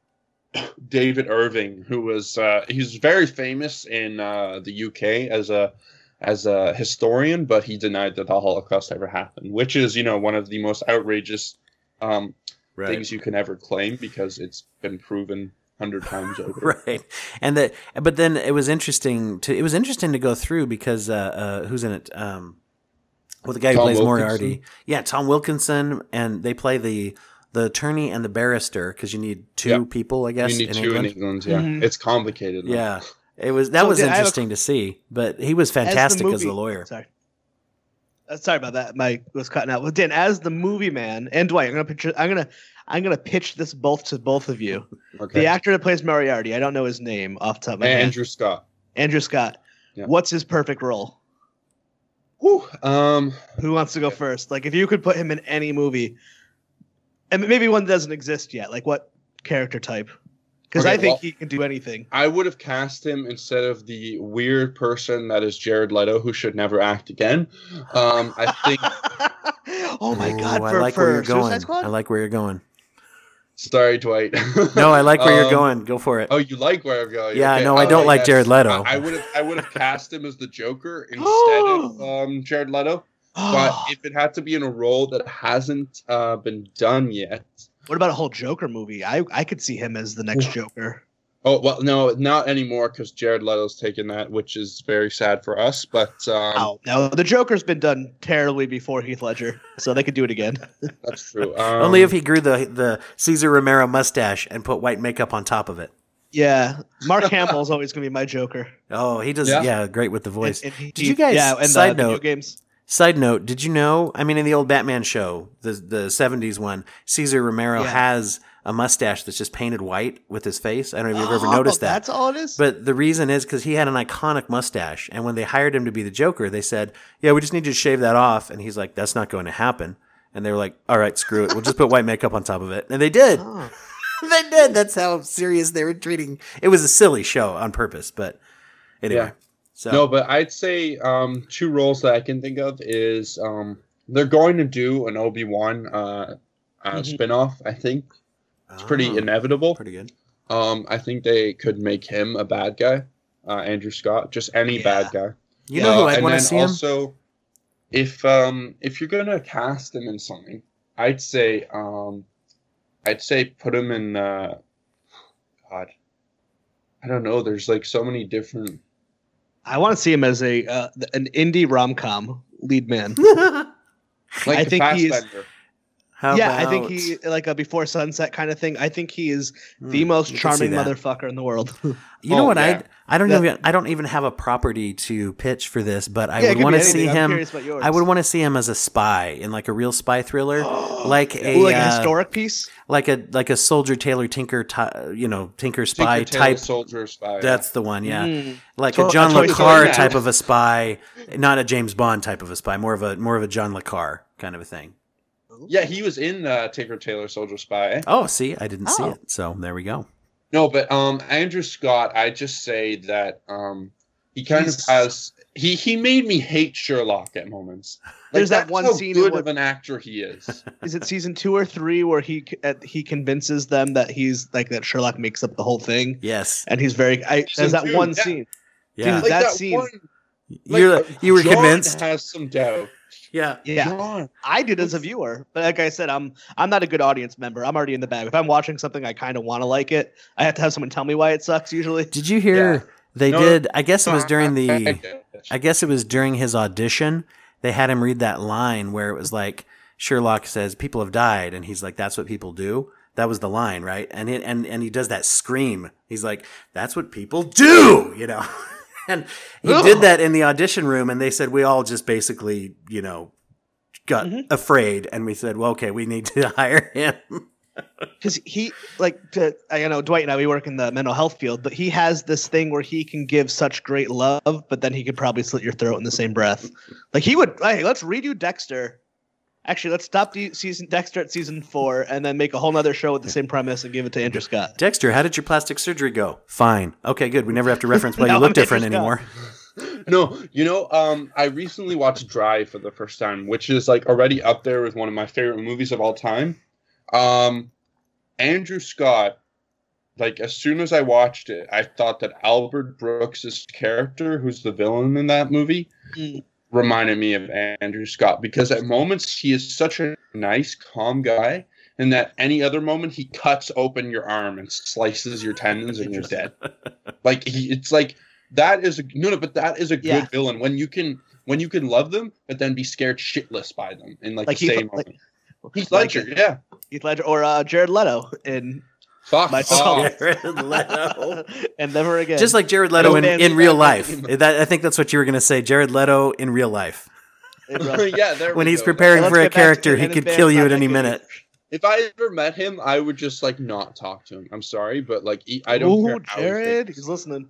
David Irving, who was uh, he's very famous in uh, the UK as a as a historian, but he denied that the Holocaust ever happened, which is you know one of the most outrageous um, things you can ever claim because it's been proven hundred times over. right and that but then it was interesting to it was interesting to go through because uh, uh who's in it um well the guy who plays Wilkinson? moriarty yeah tom wilkinson and they play the the attorney and the barrister because you need two Yeah. people i guess you need in two england in England. Yeah, Mhm. it's complicated. man. yeah it was that So was did I have a- interesting to see but he was As the fantastic as, movie- the lawyer Sorry. Uh, sorry about that. My was cutting out. Well, Dan, as the movie man and Dwight, I'm gonna picture. I'm gonna. I'm gonna pitch this both to both of you. Okay. The actor that plays Moriarty, I don't know his name off the top of my head. Andrew Scott. Andrew Scott. Yeah. What's his perfect role? Whew, um, Who wants to go first? Like, if you could put him in any movie, and maybe one that doesn't exist yet, like what character type? Because Okay, I think well- he can do anything. I would have cast him instead of the weird person that is Jared Leto, who should never act again. Um, I think. oh my Ooh, god! i like for where you're going i like where you're going Sorry, Dwight. no i like where you're Um, going go for it Oh, you like where I'm going? Yeah, Okay, no, I don't uh, like Jared Leto. I, I would have, I would have cast him as the Joker instead of um, Jared Leto. But if it had to be in a role that hasn't uh, been done yet, What about a whole Joker movie? I I could see him as the next Joker. Oh well, no, not anymore because Jared Leto's taken that, which is very sad for us. But um, Oh no, the Joker's been done terribly before Heath Ledger, so they could do it again. that's true. Um, Only if he grew the the Cesar Romero mustache and put white makeup on top of it. yeah, Mark Hamill's always gonna be my Joker. Oh, he does. Yeah, Yeah. great with the voice. And- and he- Did you guys- Yeah, and side uh, video note- games. Side note: Did you know? I mean, in the old Batman show, the the '70s one, Cesar Romero Yeah. has a mustache that's just painted white with his face. I don't know if you've ever Oh, noticed that. That's all it is. But the reason is because he had an iconic mustache, and when they hired him to be the Joker, they said, "Yeah, we just need you to shave that off." And he's like, "That's not going to happen." And they were like, "All right, screw it. We'll just put white makeup on top of it." And they did. Oh. they did. That's how serious they were treating. It was a silly show on purpose, but anyway. Yeah. So No, but I'd say um, two roles that I can think of is um, they're going to do an Obi Wan uh, uh, Mhm. spinoff. I think it's pretty Oh, inevitable. pretty good. Um, I think they could make him a bad guy, uh, Andrew Scott, just any Yeah. bad guy. You know who I'd want to see him? also, if um, if you're gonna cast him in something, I'd say um, I'd say put him in. Uh, God, I don't know. There's like so many different. I want to see him as a uh, an indie rom com lead man. Like I the think he's- Fassbender. How yeah, I think he like a before sunset kind of thing. I think he is the Hmm, most you can see charming motherfucker in the world. You know Oh, what? yeah. I I don't That- even I don't even have a property to pitch for this, but I Yeah, would want to see him. curious about yours. I would want to see him as a spy in like a real spy thriller, like a Ooh, like a uh, historic piece. like a like a soldier Tailor Tinker, ty- you know, Tinker spy Tinker Tailor type. Soldier Spy. That's the one, yeah. Mm. Like So- a John Le he's Carre type of a spy, not a James Bond type of a spy, more of a more of a John Le Carre kind of a thing. Yeah. He was in uh, Tinker Tailor Soldier Spy. Oh, see, I didn't see Oh. it, so there we go. No, but um, Andrew Scott, I just say that um, he kind He's- of has he he made me hate Sherlock at moments. There's that one how scene good what- of an actor he is. Is it season two or three where he uh, he convinces them that he's like that Sherlock makes up the whole thing, Yes, and he's very. I, Season there's that two, one yeah. scene. yeah. Dude, that scene- like, You're you were John convinced. Has some doubt. Yeah, Yeah, John. I did as a viewer, but like I said, I'm I'm not a good audience member. I'm already in the bag. If I'm watching something, I kind of want to like it. I have to have someone tell me why it sucks. Usually, Did you hear Yeah. they No, did? I guess it was during the. I- I guess it was during his audition. They had him read that line where it was like Sherlock says, "People have died," and he's like, "That's what people do." That was the line, right? And it, and and he does that scream. He's like, "That's what people do," you know. and he did that in the audition room, and they said we all just basically, you know, got Mhm. afraid, and we said, "Well, okay, we need to hire him." because he like to, I know Dwight and I we work in the mental health field, but he has this thing where he can give such great love, but then he could probably slit your throat in the same breath. Like he would. Hey, let's redo Dexter. Actually, let's stop the season Dexter at season four, and then make a whole other show with the same premise and give it to Andrew Scott. Dexter, how did your plastic surgery go? Fine. Okay, good. We never have to reference why No, you look I'm different anymore. No, you know, um, I recently watched Drive for the first time, which is like already up there with one of my favorite movies of all time. Um, Andrew Scott, like as soon as I watched it, I thought that Albert Brooks's character, who's the villain in that movie, Mm. Reminded me of Andrew Scott because at moments he is such a nice, calm guy, and that any other moment he cuts open your arm and slices your tendons and you're dead. Like he, it's like that is a no, no, but that is a good Yeah. villain when you can when you can love them, but then be scared shitless by them in like, Like the Heath- same like- moment. Heath like- Ledger, yeah, Heath Ledger or uh, Jared Leto in fuck My off. Soul. Jared Leto. and never again. Just like Jared Leto in, in real life. That, I think that's what you were going to say. Jared Leto in real life. Yeah, there When we he's go. preparing Let's for a get back to character, he could kill you at any minute. If I ever met him, I would just like not talk to him. I'm sorry, but like he, I don't Ooh, care. Jared, he's listening.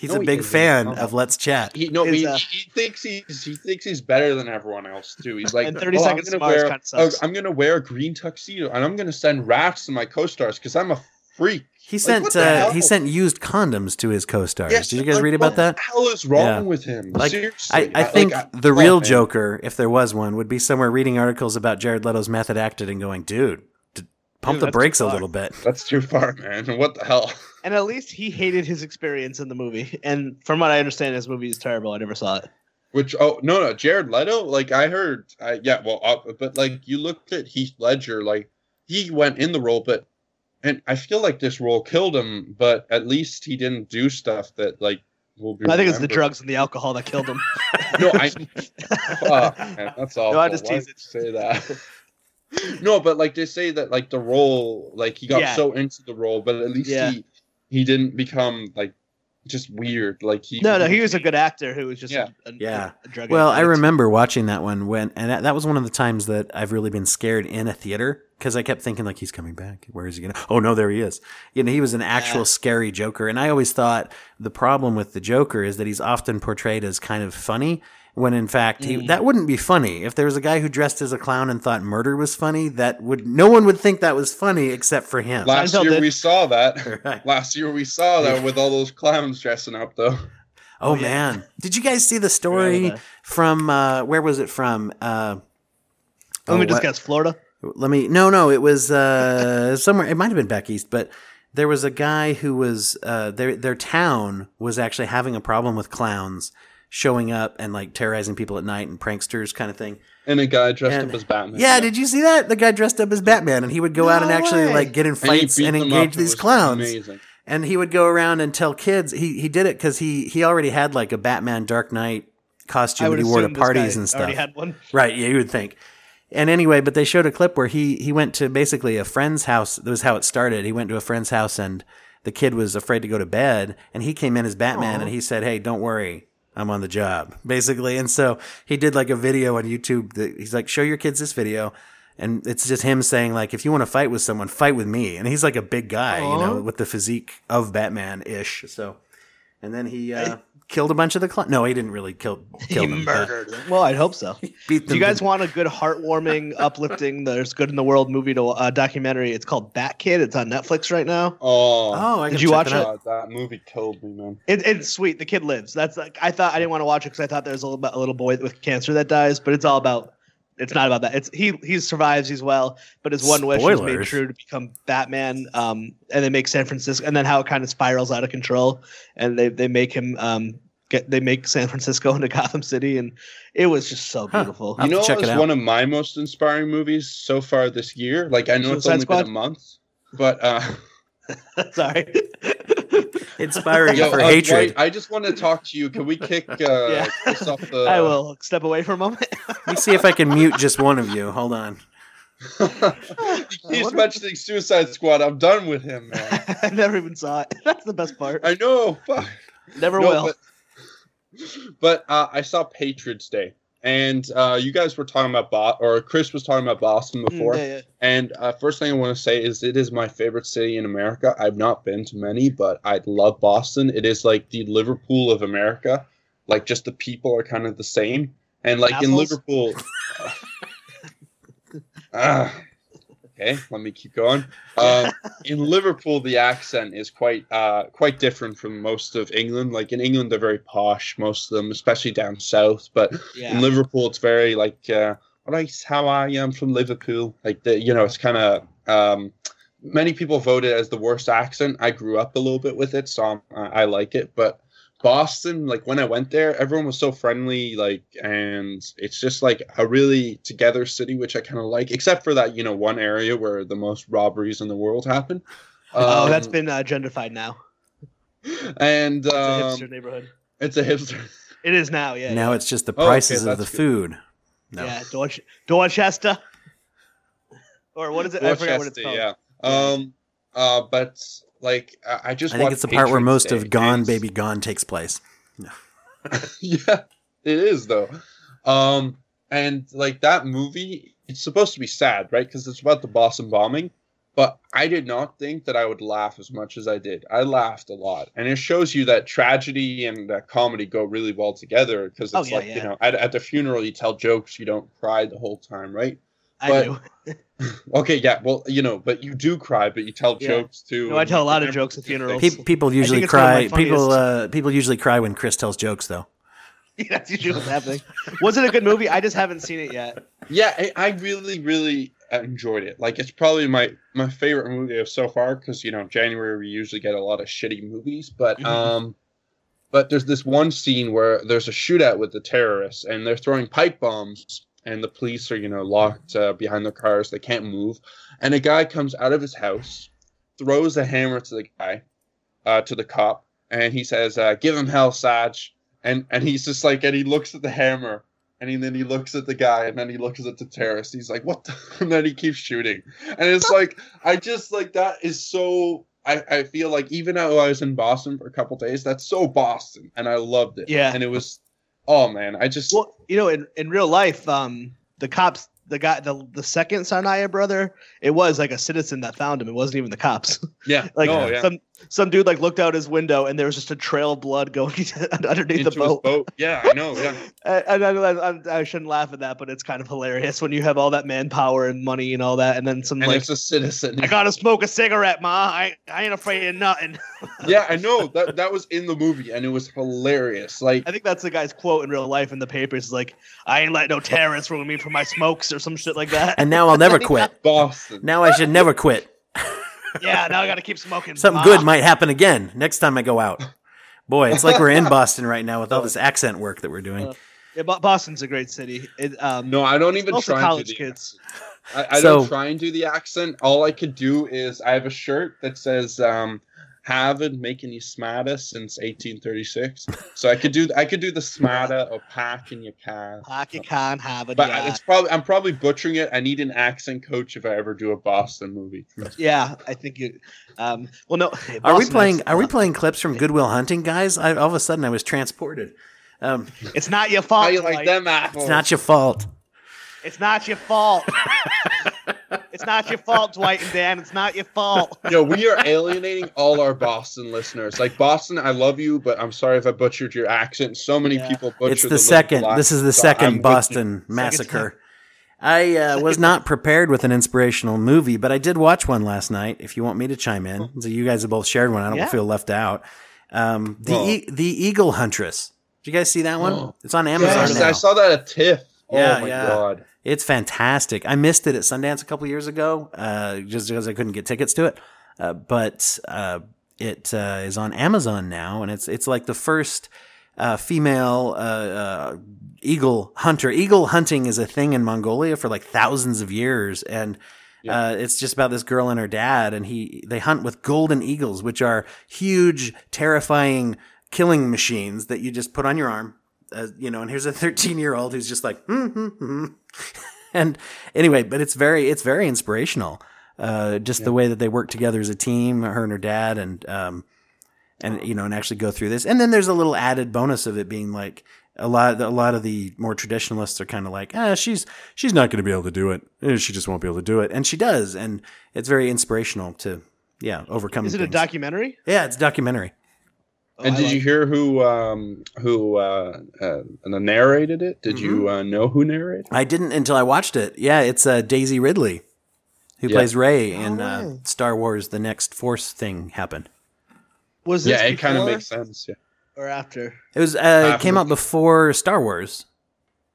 He's No, a he big isn't. fan Oh. of Let's Chat. He no, he, uh, he thinks he's he thinks he's better than everyone else too. He's like, And 30 "Oh, I'm Seconds to gonna wear- kinda oh, I'm gonna wear a green tuxedo and I'm gonna send rats to my co-stars because I'm a freak. He Like, sent what uh, he sent used condoms to his co-stars. Yes, Did you guys like, read about what that? the hell is wrong Yeah. with him? Like Seriously, I, I like, think I- the oh, real man. Joker, if there was one, would be somewhere reading articles about Jared Leto's method acted and going, dude, d- pump Dude, the brakes a little bit. That's too far, man. What the hell? And at least he hated his experience in the movie. And from what I understand, his movie is terrible. I never saw it. Which oh no no Jared Leto like I heard I yeah well uh, but like you looked at Heath Ledger like he went in the role, but and I feel like this role killed him, but at least he didn't do stuff that like will be. I think it's the drugs and the alcohol that killed him. No, I. Fuck, man, that's awful. No, I just Why tease you say that. no, but like they say that like the role, like he got Yeah. so into the role, but at least Yeah. he he didn't become like just weird. Like he. no, no, he was a good actor who was just Yeah. a, a, Yeah. a drug Well, I remember watching that one when, and that, that was one of the times that I've really been scared in a theater because I kept thinking like he's coming back. Where is he gonna? Oh no, there he is. You know, he was an actual Yeah. scary Joker, and I always thought the problem with the Joker is that he's often portrayed as kind of funny. When in fact he, Mm. that wouldn't be funny if there was a guy who dressed as a clown and thought murder was funny. That would no one would think that was funny except for him. Last Seinfeld year did. we saw that. Right. Last year we saw that with all those clowns dressing up though. Oh, yeah. man, did you guys see the story about from uh, where was it from? Uh, Let me oh, just what- guess, Florida. let me no no it was uh somewhere it might have been back east but there was a guy who was uh their their town was actually having a problem with clowns showing up and like terrorizing people at night and pranksters kind of thing And a guy dressed And- up as Batman. yeah did you see that the guy dressed up as batman and he would go out and actually way. like get in fights beat and, engage these clowns Amazing. and he would go around and tell kids he he did it because he he already had like a batman dark knight costume would that he wore to parties and stuff Already had one. Right, yeah, you would think. And anyway, but they showed a clip where he he went to basically a friend's house. That was how it started. He went to a friend's house and the kid was afraid to go to bed and he came in as Batman and he said, "Hey, don't worry. I'm on the job." Basically. And so he did like a video on YouTube that he's like, "Show your kids this video." And it's just him saying like, "If you want to fight with someone, fight with me." And he's like a big guy, you know, with the physique of Batman-ish. So and then he uh, killed a bunch of the cl- No, he didn't really kill kill He them. murdered them. Well, I'd hope so. Beat Do you guys to- want a good, heartwarming, uplifting, there's good in the world movie to uh, documentary? It's called Bat Kid. It's on Netflix right now. Oh, Oh, I Did you check watch it it? out. That movie killed me, man. It, it's sweet. The kid lives. That's like I thought. I didn't want to watch it because I thought there's a little, a little boy with cancer that dies, but it's all about. It's not about that. It's he he survives. He's well, but his one wish is made Spoilers. true to become Batman. Um, and they make San Francisco, and then how it kind of spirals out of control, and they they make him um get they make San Francisco into Gotham City, and it was just so beautiful. I'll You know, to check it's it out. one of my most inspiring movies so far this year. Like, I know it's Suicide only Squad? been a month, but uh, Sorry. Inspiring yo, for uh, hatred. Dwight, I just want to talk to you. Can we kick uh, Yeah. Chris off the? I will step away for a moment. Let me see if I can mute just one of you. Hold on. He's mentioning Suicide Squad. I'm done with him, man. I never even saw it. That's the best part. I know. Fuck. Never No, will. But, but uh, I saw Patriots Day, and uh, you guys were talking about Bo- or Chris was talking about Boston Mm, before. yeah, yeah. And uh, first thing I want to say is it is my favorite city in America. I've not been to many, but I love Boston. It is like the Liverpool of America. Like just the people are kind of the same. And like in Liverpool. Ah, okay, let me keep going. Um, in Liverpool, the accent is quite uh, quite different from most of England. Like in England, they're very posh, most of them, especially down south. But Yeah. in Liverpool, it's very like, uh, all right, how are you? I'm from Liverpool. Like the, you know, it's kind of. Um, many people vote it as the worst accent. I grew up a little bit with it, so I'm, I I like it. But Boston, like when I went there, everyone was so friendly, like, and it's just like a really together city, which I kind of like, except for that, you know, one area where the most robberies in the world happen. oh, Um, that's been uh, gentrified now. and It's a um, hipster neighborhood. it's a hipster. It is now, yeah. now yeah. it's just the Oh, okay, prices of the good. food. No. Yeah, Dorch- Dorchester. Or what is it? I forgot what it's Dorchester, called. yeah. Um, uh, but like I I just I think it's the part where most Day, of Gone and- Baby Gone takes place. yeah, it is though. Um, and like that movie, it's supposed to be sad, right? Because it's about the Boston bombing. But I did not think that I would laugh as much as I did. I laughed a lot, and it shows you that tragedy and uh, comedy go really well together. Because Oh, it's yeah, like you know, at, at the funeral, you tell jokes, you don't cry the whole time, right? I but- do. Okay, yeah, well, you know, but you do cry, but you tell Yeah. jokes too. No, I tell a lot of jokes at the funerals. Pe- people usually it's one of my cry. People uh, people usually cry when Chris tells jokes, though. Yeah, That's usually what's happening. Was it a good movie? I just haven't seen it yet. Yeah, I, I really, really enjoyed it. Like, it's probably my my favorite movie of so far because you know January we usually get a lot of shitty movies, but Mhm. um, but there's this one scene where there's a shootout with the terrorists and they're throwing pipe bombs and the police are you know locked uh, behind their cars. They can't move, and a guy comes out of his house, throws a hammer to the guy, uh, to the cop, and he says, uh, "Give him hell, Sarge." And and he's just like, and he looks at the hammer, and he, then he looks at the guy, and then he looks at the terrorist. He's like, "What?" The? And then he keeps shooting, and it's like, I just like that is so. I, I feel like even though I was in Boston for a couple days, that's so Boston, and I loved it. Yeah. and it was, oh man, I just Well, you know, in, in real life, um, the cops, the guy, the the second Tsarnaev brother, it was like a citizen that found him. It wasn't even the cops. yeah, like no, yeah. some some dude like looked out his window and there was just a trail of blood going underneath Into the boat. boat. Yeah, I know. Yeah, And, and I, I, I shouldn't laugh at that, but it's kind of hilarious when you have all that manpower and money and all that, and then some and like. it's a citizen. I gotta smoke a cigarette, ma. I, I ain't afraid of nothing. yeah, I know that that was in the movie, and it was hilarious. Like, I think that's the guy's quote in real life in the papers. Is like, I ain't let no terrorists ruin me for my smokes or some shit like that. And now I'll never quit. Boston. Now I should never quit. Yeah, now I gotta keep smoking. Something ma. good might happen again next time I go out. Boy, it's like we're in Boston right now with all this accent work that we're doing. Yeah, Bo- Boston's a great city. It, um, No, I don't even try and college do the kids. accent. I, I So- don't try and do the accent. All I could do is I have a shirt that says um, "Haven't making you smarter since 1836." So I could do I could do the smarter or pack in your car. Hockey can have it. But yeah. it's probably I'm probably butchering it. I need an accent coach if I ever do a Boston movie. yeah, I think you. Um, well, no. Are we playing? Are we playing clips from Goodwill Hunting, guys? I, all of a sudden, I was transported. Um, It's not your fault. How you like Dwight. them apples? it's not your fault. It's not your fault. it's not your fault, Dwight and Dan. It's not your fault. Yo, we are alienating all our Boston listeners. Like Boston, I love you, but I'm sorry if I butchered your accent. So many Yeah. people butcher It's the, little second. This is the so I'm second with. Boston massacre. I uh, was not prepared with an inspirational movie, but I did watch one last night. If you want me to chime in, so you guys have both shared one. I don't Yeah. feel left out. Um, the e- the Eagle Huntress. Did you guys see that one? Oh. It's on Yeah, Amazon now. I saw that at TIFF. Yeah, oh my yeah. god. It's fantastic. I missed it at Sundance a couple years ago, uh, just because I couldn't get tickets to it. Uh, but uh, it uh, is on Amazon now, and it's it's like the first uh, female uh, eagle hunter. Eagle hunting is a thing in Mongolia for like thousands of years, and uh, it's just about this girl and her dad, and he they hunt with golden eagles, which are huge, terrifying killing machines that you just put on your arm. Uh, you know, and here's a 13 year old who's just like, hmm, hmm, hmm. and anyway, but it's very, it's very inspirational. Uh, just the way that they work together as a team, her and her dad, and um, and you know, and actually go through this. And then there's a little added bonus of it being like a lot, a lot of the more traditionalists are kind of like, ah, she's she's not going to be able to do it. Eh, She just won't be able to do it, and she does, and it's very inspirational to, yeah, overcome. Is it a documentary? Yeah, it's a documentary. Oh, and I did like- you hear who um who uh, uh narrated it? Did you Mm-hmm. uh, know who narrated? I didn't until I watched it. Yeah, it's uh, Daisy Ridley, who Yeah. plays Rey in Oh, uh. Star Wars: The Next Force thing happened. Was this Yeah, it kind of makes sense. Yeah. or after? It was uh, it came out before Star Wars.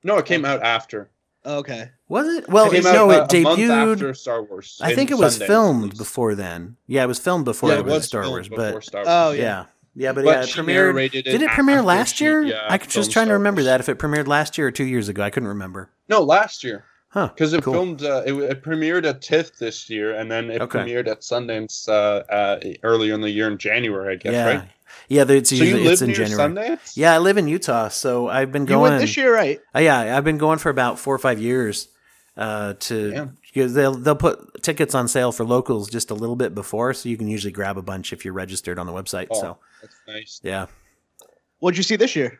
No, it came out after. Okay. Was it? Well, it came no, out it a, a month debuted. after Star Wars. I think it was Sundance. filmed before then. Yeah, it was filmed before Yeah, it it was was Star Wars, before but Star Wars. Oh yeah. yeah. Yeah, but, But yeah, it premiered. it Did it premiere last she, year? uh, I was just trying to remember that if it premiered last year or two years ago. I couldn't remember. No, last year. Huh? Because it Cool. filmed, uh, it, it premiered at TIFF this year, and then it Okay. premiered at Sundance uh, uh, earlier in the year in January, I guess, yeah, right? yeah. It's So usually you it's live in January. Sundance? Yeah, I live in Utah, so I've been You going. went this year, right? Uh, yeah, I've been going for about four or five years. Uh, to Damn. Because they'll they'll put tickets on sale for locals just a little bit before, so you can usually grab a bunch if you're registered on the website. Oh, So that's nice. yeah. What'd you see this year?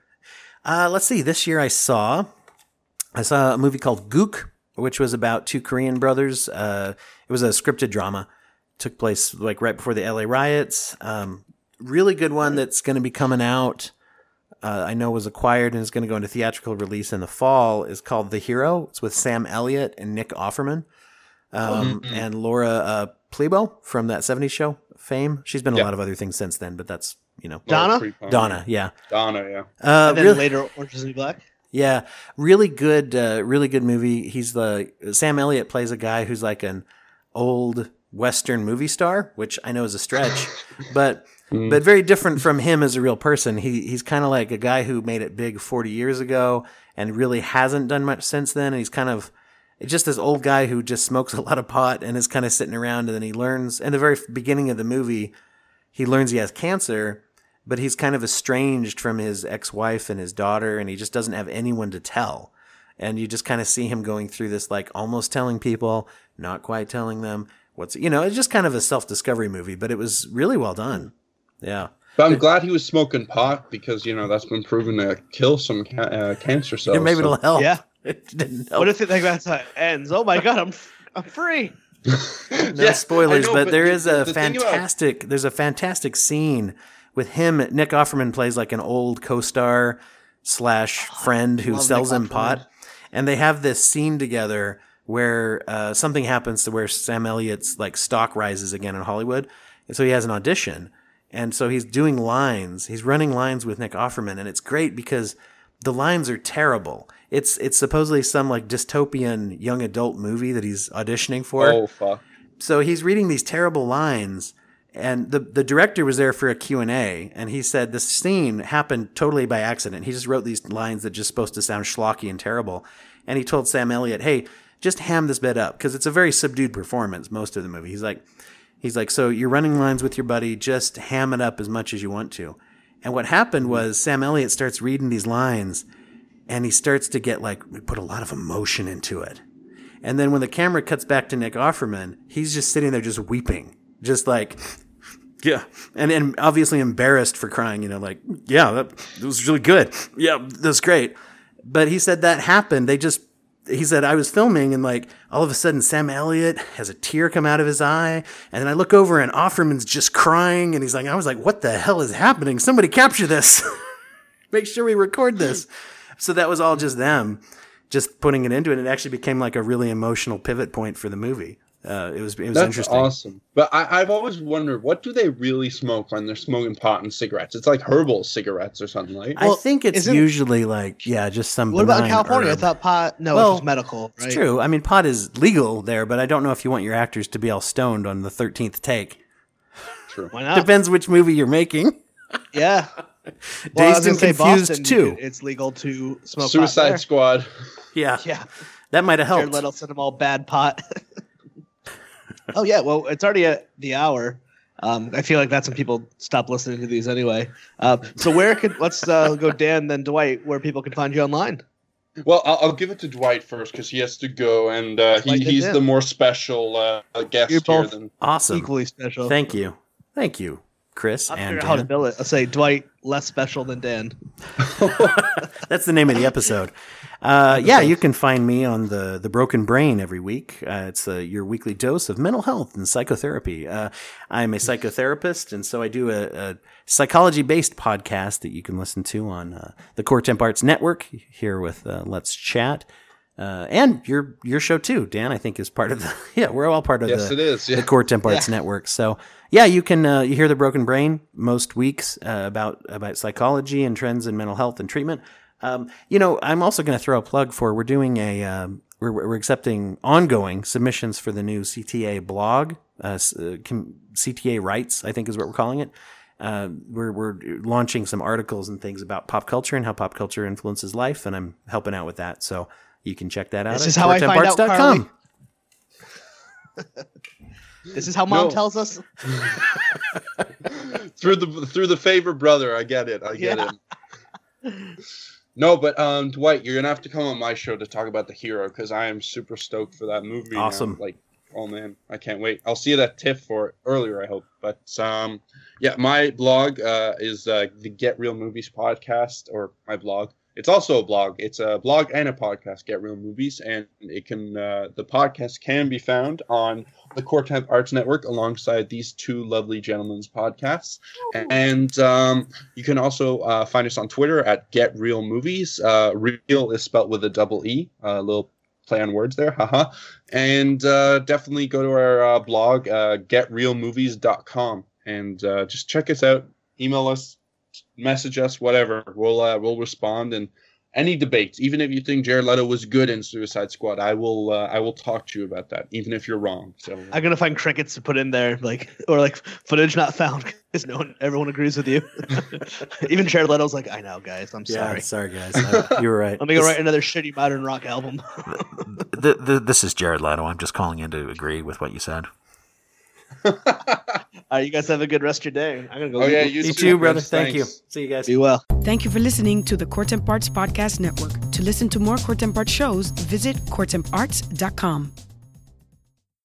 Uh, let's see. This year I saw I saw a movie called Gook, which was about two Korean brothers. Uh, it was a scripted drama. Took place like right before the LA riots. Um, really good one that's going to be coming out. Uh, I know was acquired and is going to go into theatrical release in the fall. Is called The Hero. It's with Sam Elliott and Nick Offerman, um, and Laura uh, Prepon from that '70s show fame. She's been a lot of other things since then, but that's you know Donna? Donna. Yeah. Donna, yeah. Uh, and then really- later, Orange is the New Black. yeah, really good, uh, really good movie. He's the Sam Elliott plays a guy who's like an old Western movie star, which I know is a stretch, but Mm. but very different from him as a real person. He he's kind of like a guy who made it big 40 years ago and really hasn't done much since then. And he's kind of just this old guy who just smokes a lot of pot and is kind of sitting around. And then he learns in the very beginning of the movie, he learns he has cancer, but he's kind of estranged from his ex-wife and his daughter, and he just doesn't have anyone to tell. And you just kind of see him going through this, like almost telling people, not quite telling them. What's you know, it's just kind of a self-discovery movie, but it was really well done. Yeah. But I'm glad he was smoking pot because you know that's been proven to kill some ca- uh, cancer cells. Yeah, maybe so- it'll help. Yeah. It didn't help. What if you think that's how it ends? Oh my god, I'm I'm free. no Yeah, spoilers, know, but, there the- is a the thing about- fantastic. There's a fantastic scene with him. Nick Offerman plays like an old co-star slash friend who sells Nick him pot, and they have this scene together where uh, something happens to where Sam Elliott's like stock rises again in Hollywood, and so he has an audition, and so he's doing lines. He's running lines with Nick Offerman, and it's great because the lines are terrible. It's it's supposedly some like dystopian young adult movie that he's auditioning for. Oh fuck. so he's reading these terrible lines and the, the director was there for a q&a and he said this scene happened totally by accident. He just wrote these lines that just supposed to sound schlocky and terrible. And he told sam elliott hey just ham this bit up because it's a very subdued performance most of the movie. He's like he's like so you're running lines with your buddy just ham it up as much as you want to. And what happened was sam elliott starts reading these lines and he starts to get like we put a lot of emotion into it and then when the camera cuts back to Nick Offerman, he's just sitting there just weeping, just like, yeah. And then obviously embarrassed for crying, you know, like, yeah, that, that was really good. Yeah, that's great. But he said that happened. They just, he said, I was filming and like all of a sudden Sam Elliott has a tear come out of his eye. And then I look over and Offerman's just crying. And he's like, I was like, what the hell is happening? Somebody capture this. Make sure we record this. So that was all just them just putting it into it. It actually became like a really emotional pivot point for the movie. Uh, it was it was That's interesting. awesome. But I, I've always wondered what do they really smoke when they're smoking pot and cigarettes? It's like herbal cigarettes or something, like. I think it's isn't- usually like yeah, just some. What about California? herb. I thought pot. No, Well, it's medical. Right? It's true. I mean, pot is legal there, but I don't know if you want your actors to be all stoned on the thirteenth take. True. Why not? Depends which movie you're making. Yeah. Dazed Well, I was and gonna say Confused Boston, too. It's legal to smoke Suicide there. Squad. Yeah, Yeah. that might have Jared helped. Leto sent them all bad pot. oh yeah, well it's already at the hour. Um, I feel like that's when people stop listening to these anyway. Uh, so where could let's uh, go Dan then Dwight, where people can find you online. Well, I'll, I'll give it to Dwight first because he has to go, and uh, he, he's did. the more special uh, guest You're here than. Awesome. Equally special. Thank you. Thank you, Chris I'll and figure how to Dan. bill it. I'll say Dwight less special than Dan. That's the name of the episode. Uh, yeah, you can find me on the the Broken Brain every week. Uh, it's uh, your weekly dose of mental health and psychotherapy. Uh, I'm a psychotherapist, and so I do a, a psychology based podcast that you can listen to on uh, the Core Temp Arts Network here with uh, Let's Chat. Uh, and your your show too, Dan. I think is part of the yeah. We're all part of Yes, the it is. Yeah. the Core Temp Arts Network. So yeah, you can uh, you hear the Broken Brain most weeks uh, about about psychology and trends in mental health and treatment. Um, you know, I'm also going to throw a plug for we're doing a um, we're, we're accepting ongoing submissions for the new CTA blog. Uh, uh, CTA rights, I think, is what we're calling it. Uh, we're we're launching some articles and things about pop culture and how pop culture influences life, and I'm helping out with that. So you can check that out. This at is how I find out. This is how mom No. tells us. through the through the favor brother i get it i get Yeah. it no but um dwight you're gonna have to come on my show to talk about the hero because i am super stoked for that movie now. Awesome. like oh man i can't wait i'll see you at tiff for it earlier i hope but um yeah my blog uh is uh the get real movies podcast or my blog it's also a blog it's a blog and a podcast get real movies and it can uh the podcast can be found on the Temp Arts Network alongside these two lovely gentlemen's podcasts. And um, you can also uh, find us on Twitter at Get Real Movies. Uh, real is spelt with a double E, a little play on words there, haha. And uh, definitely go to our uh, blog, uh, getrealmovies.com, and uh, just check us out. Email us, message us, whatever. We'll uh, we'll respond and any debates, even if you think Jared Leto was good in Suicide Squad, I will uh, I will talk to you about that, even if you're wrong. So I'm gonna find crickets to put in there, like or like footage not found because no one, everyone agrees with you. Even Jared Leto's like, I know, guys, I'm Yeah, sorry. sorry guys. I- you were right. Let me go This- write another shitty modern rock album. th- th- this is Jared Leto. I'm just calling in to agree with what you said. All right, you guys have a good rest of your day. I'm gonna go. Oh leave yeah, you, You too, too, brother. Chris. Thank you. Thanks. See you guys. be well. Thank you for listening to the Court and Parts Podcast Network. To listen to more Court and Parts shows, visit courtandarts.com.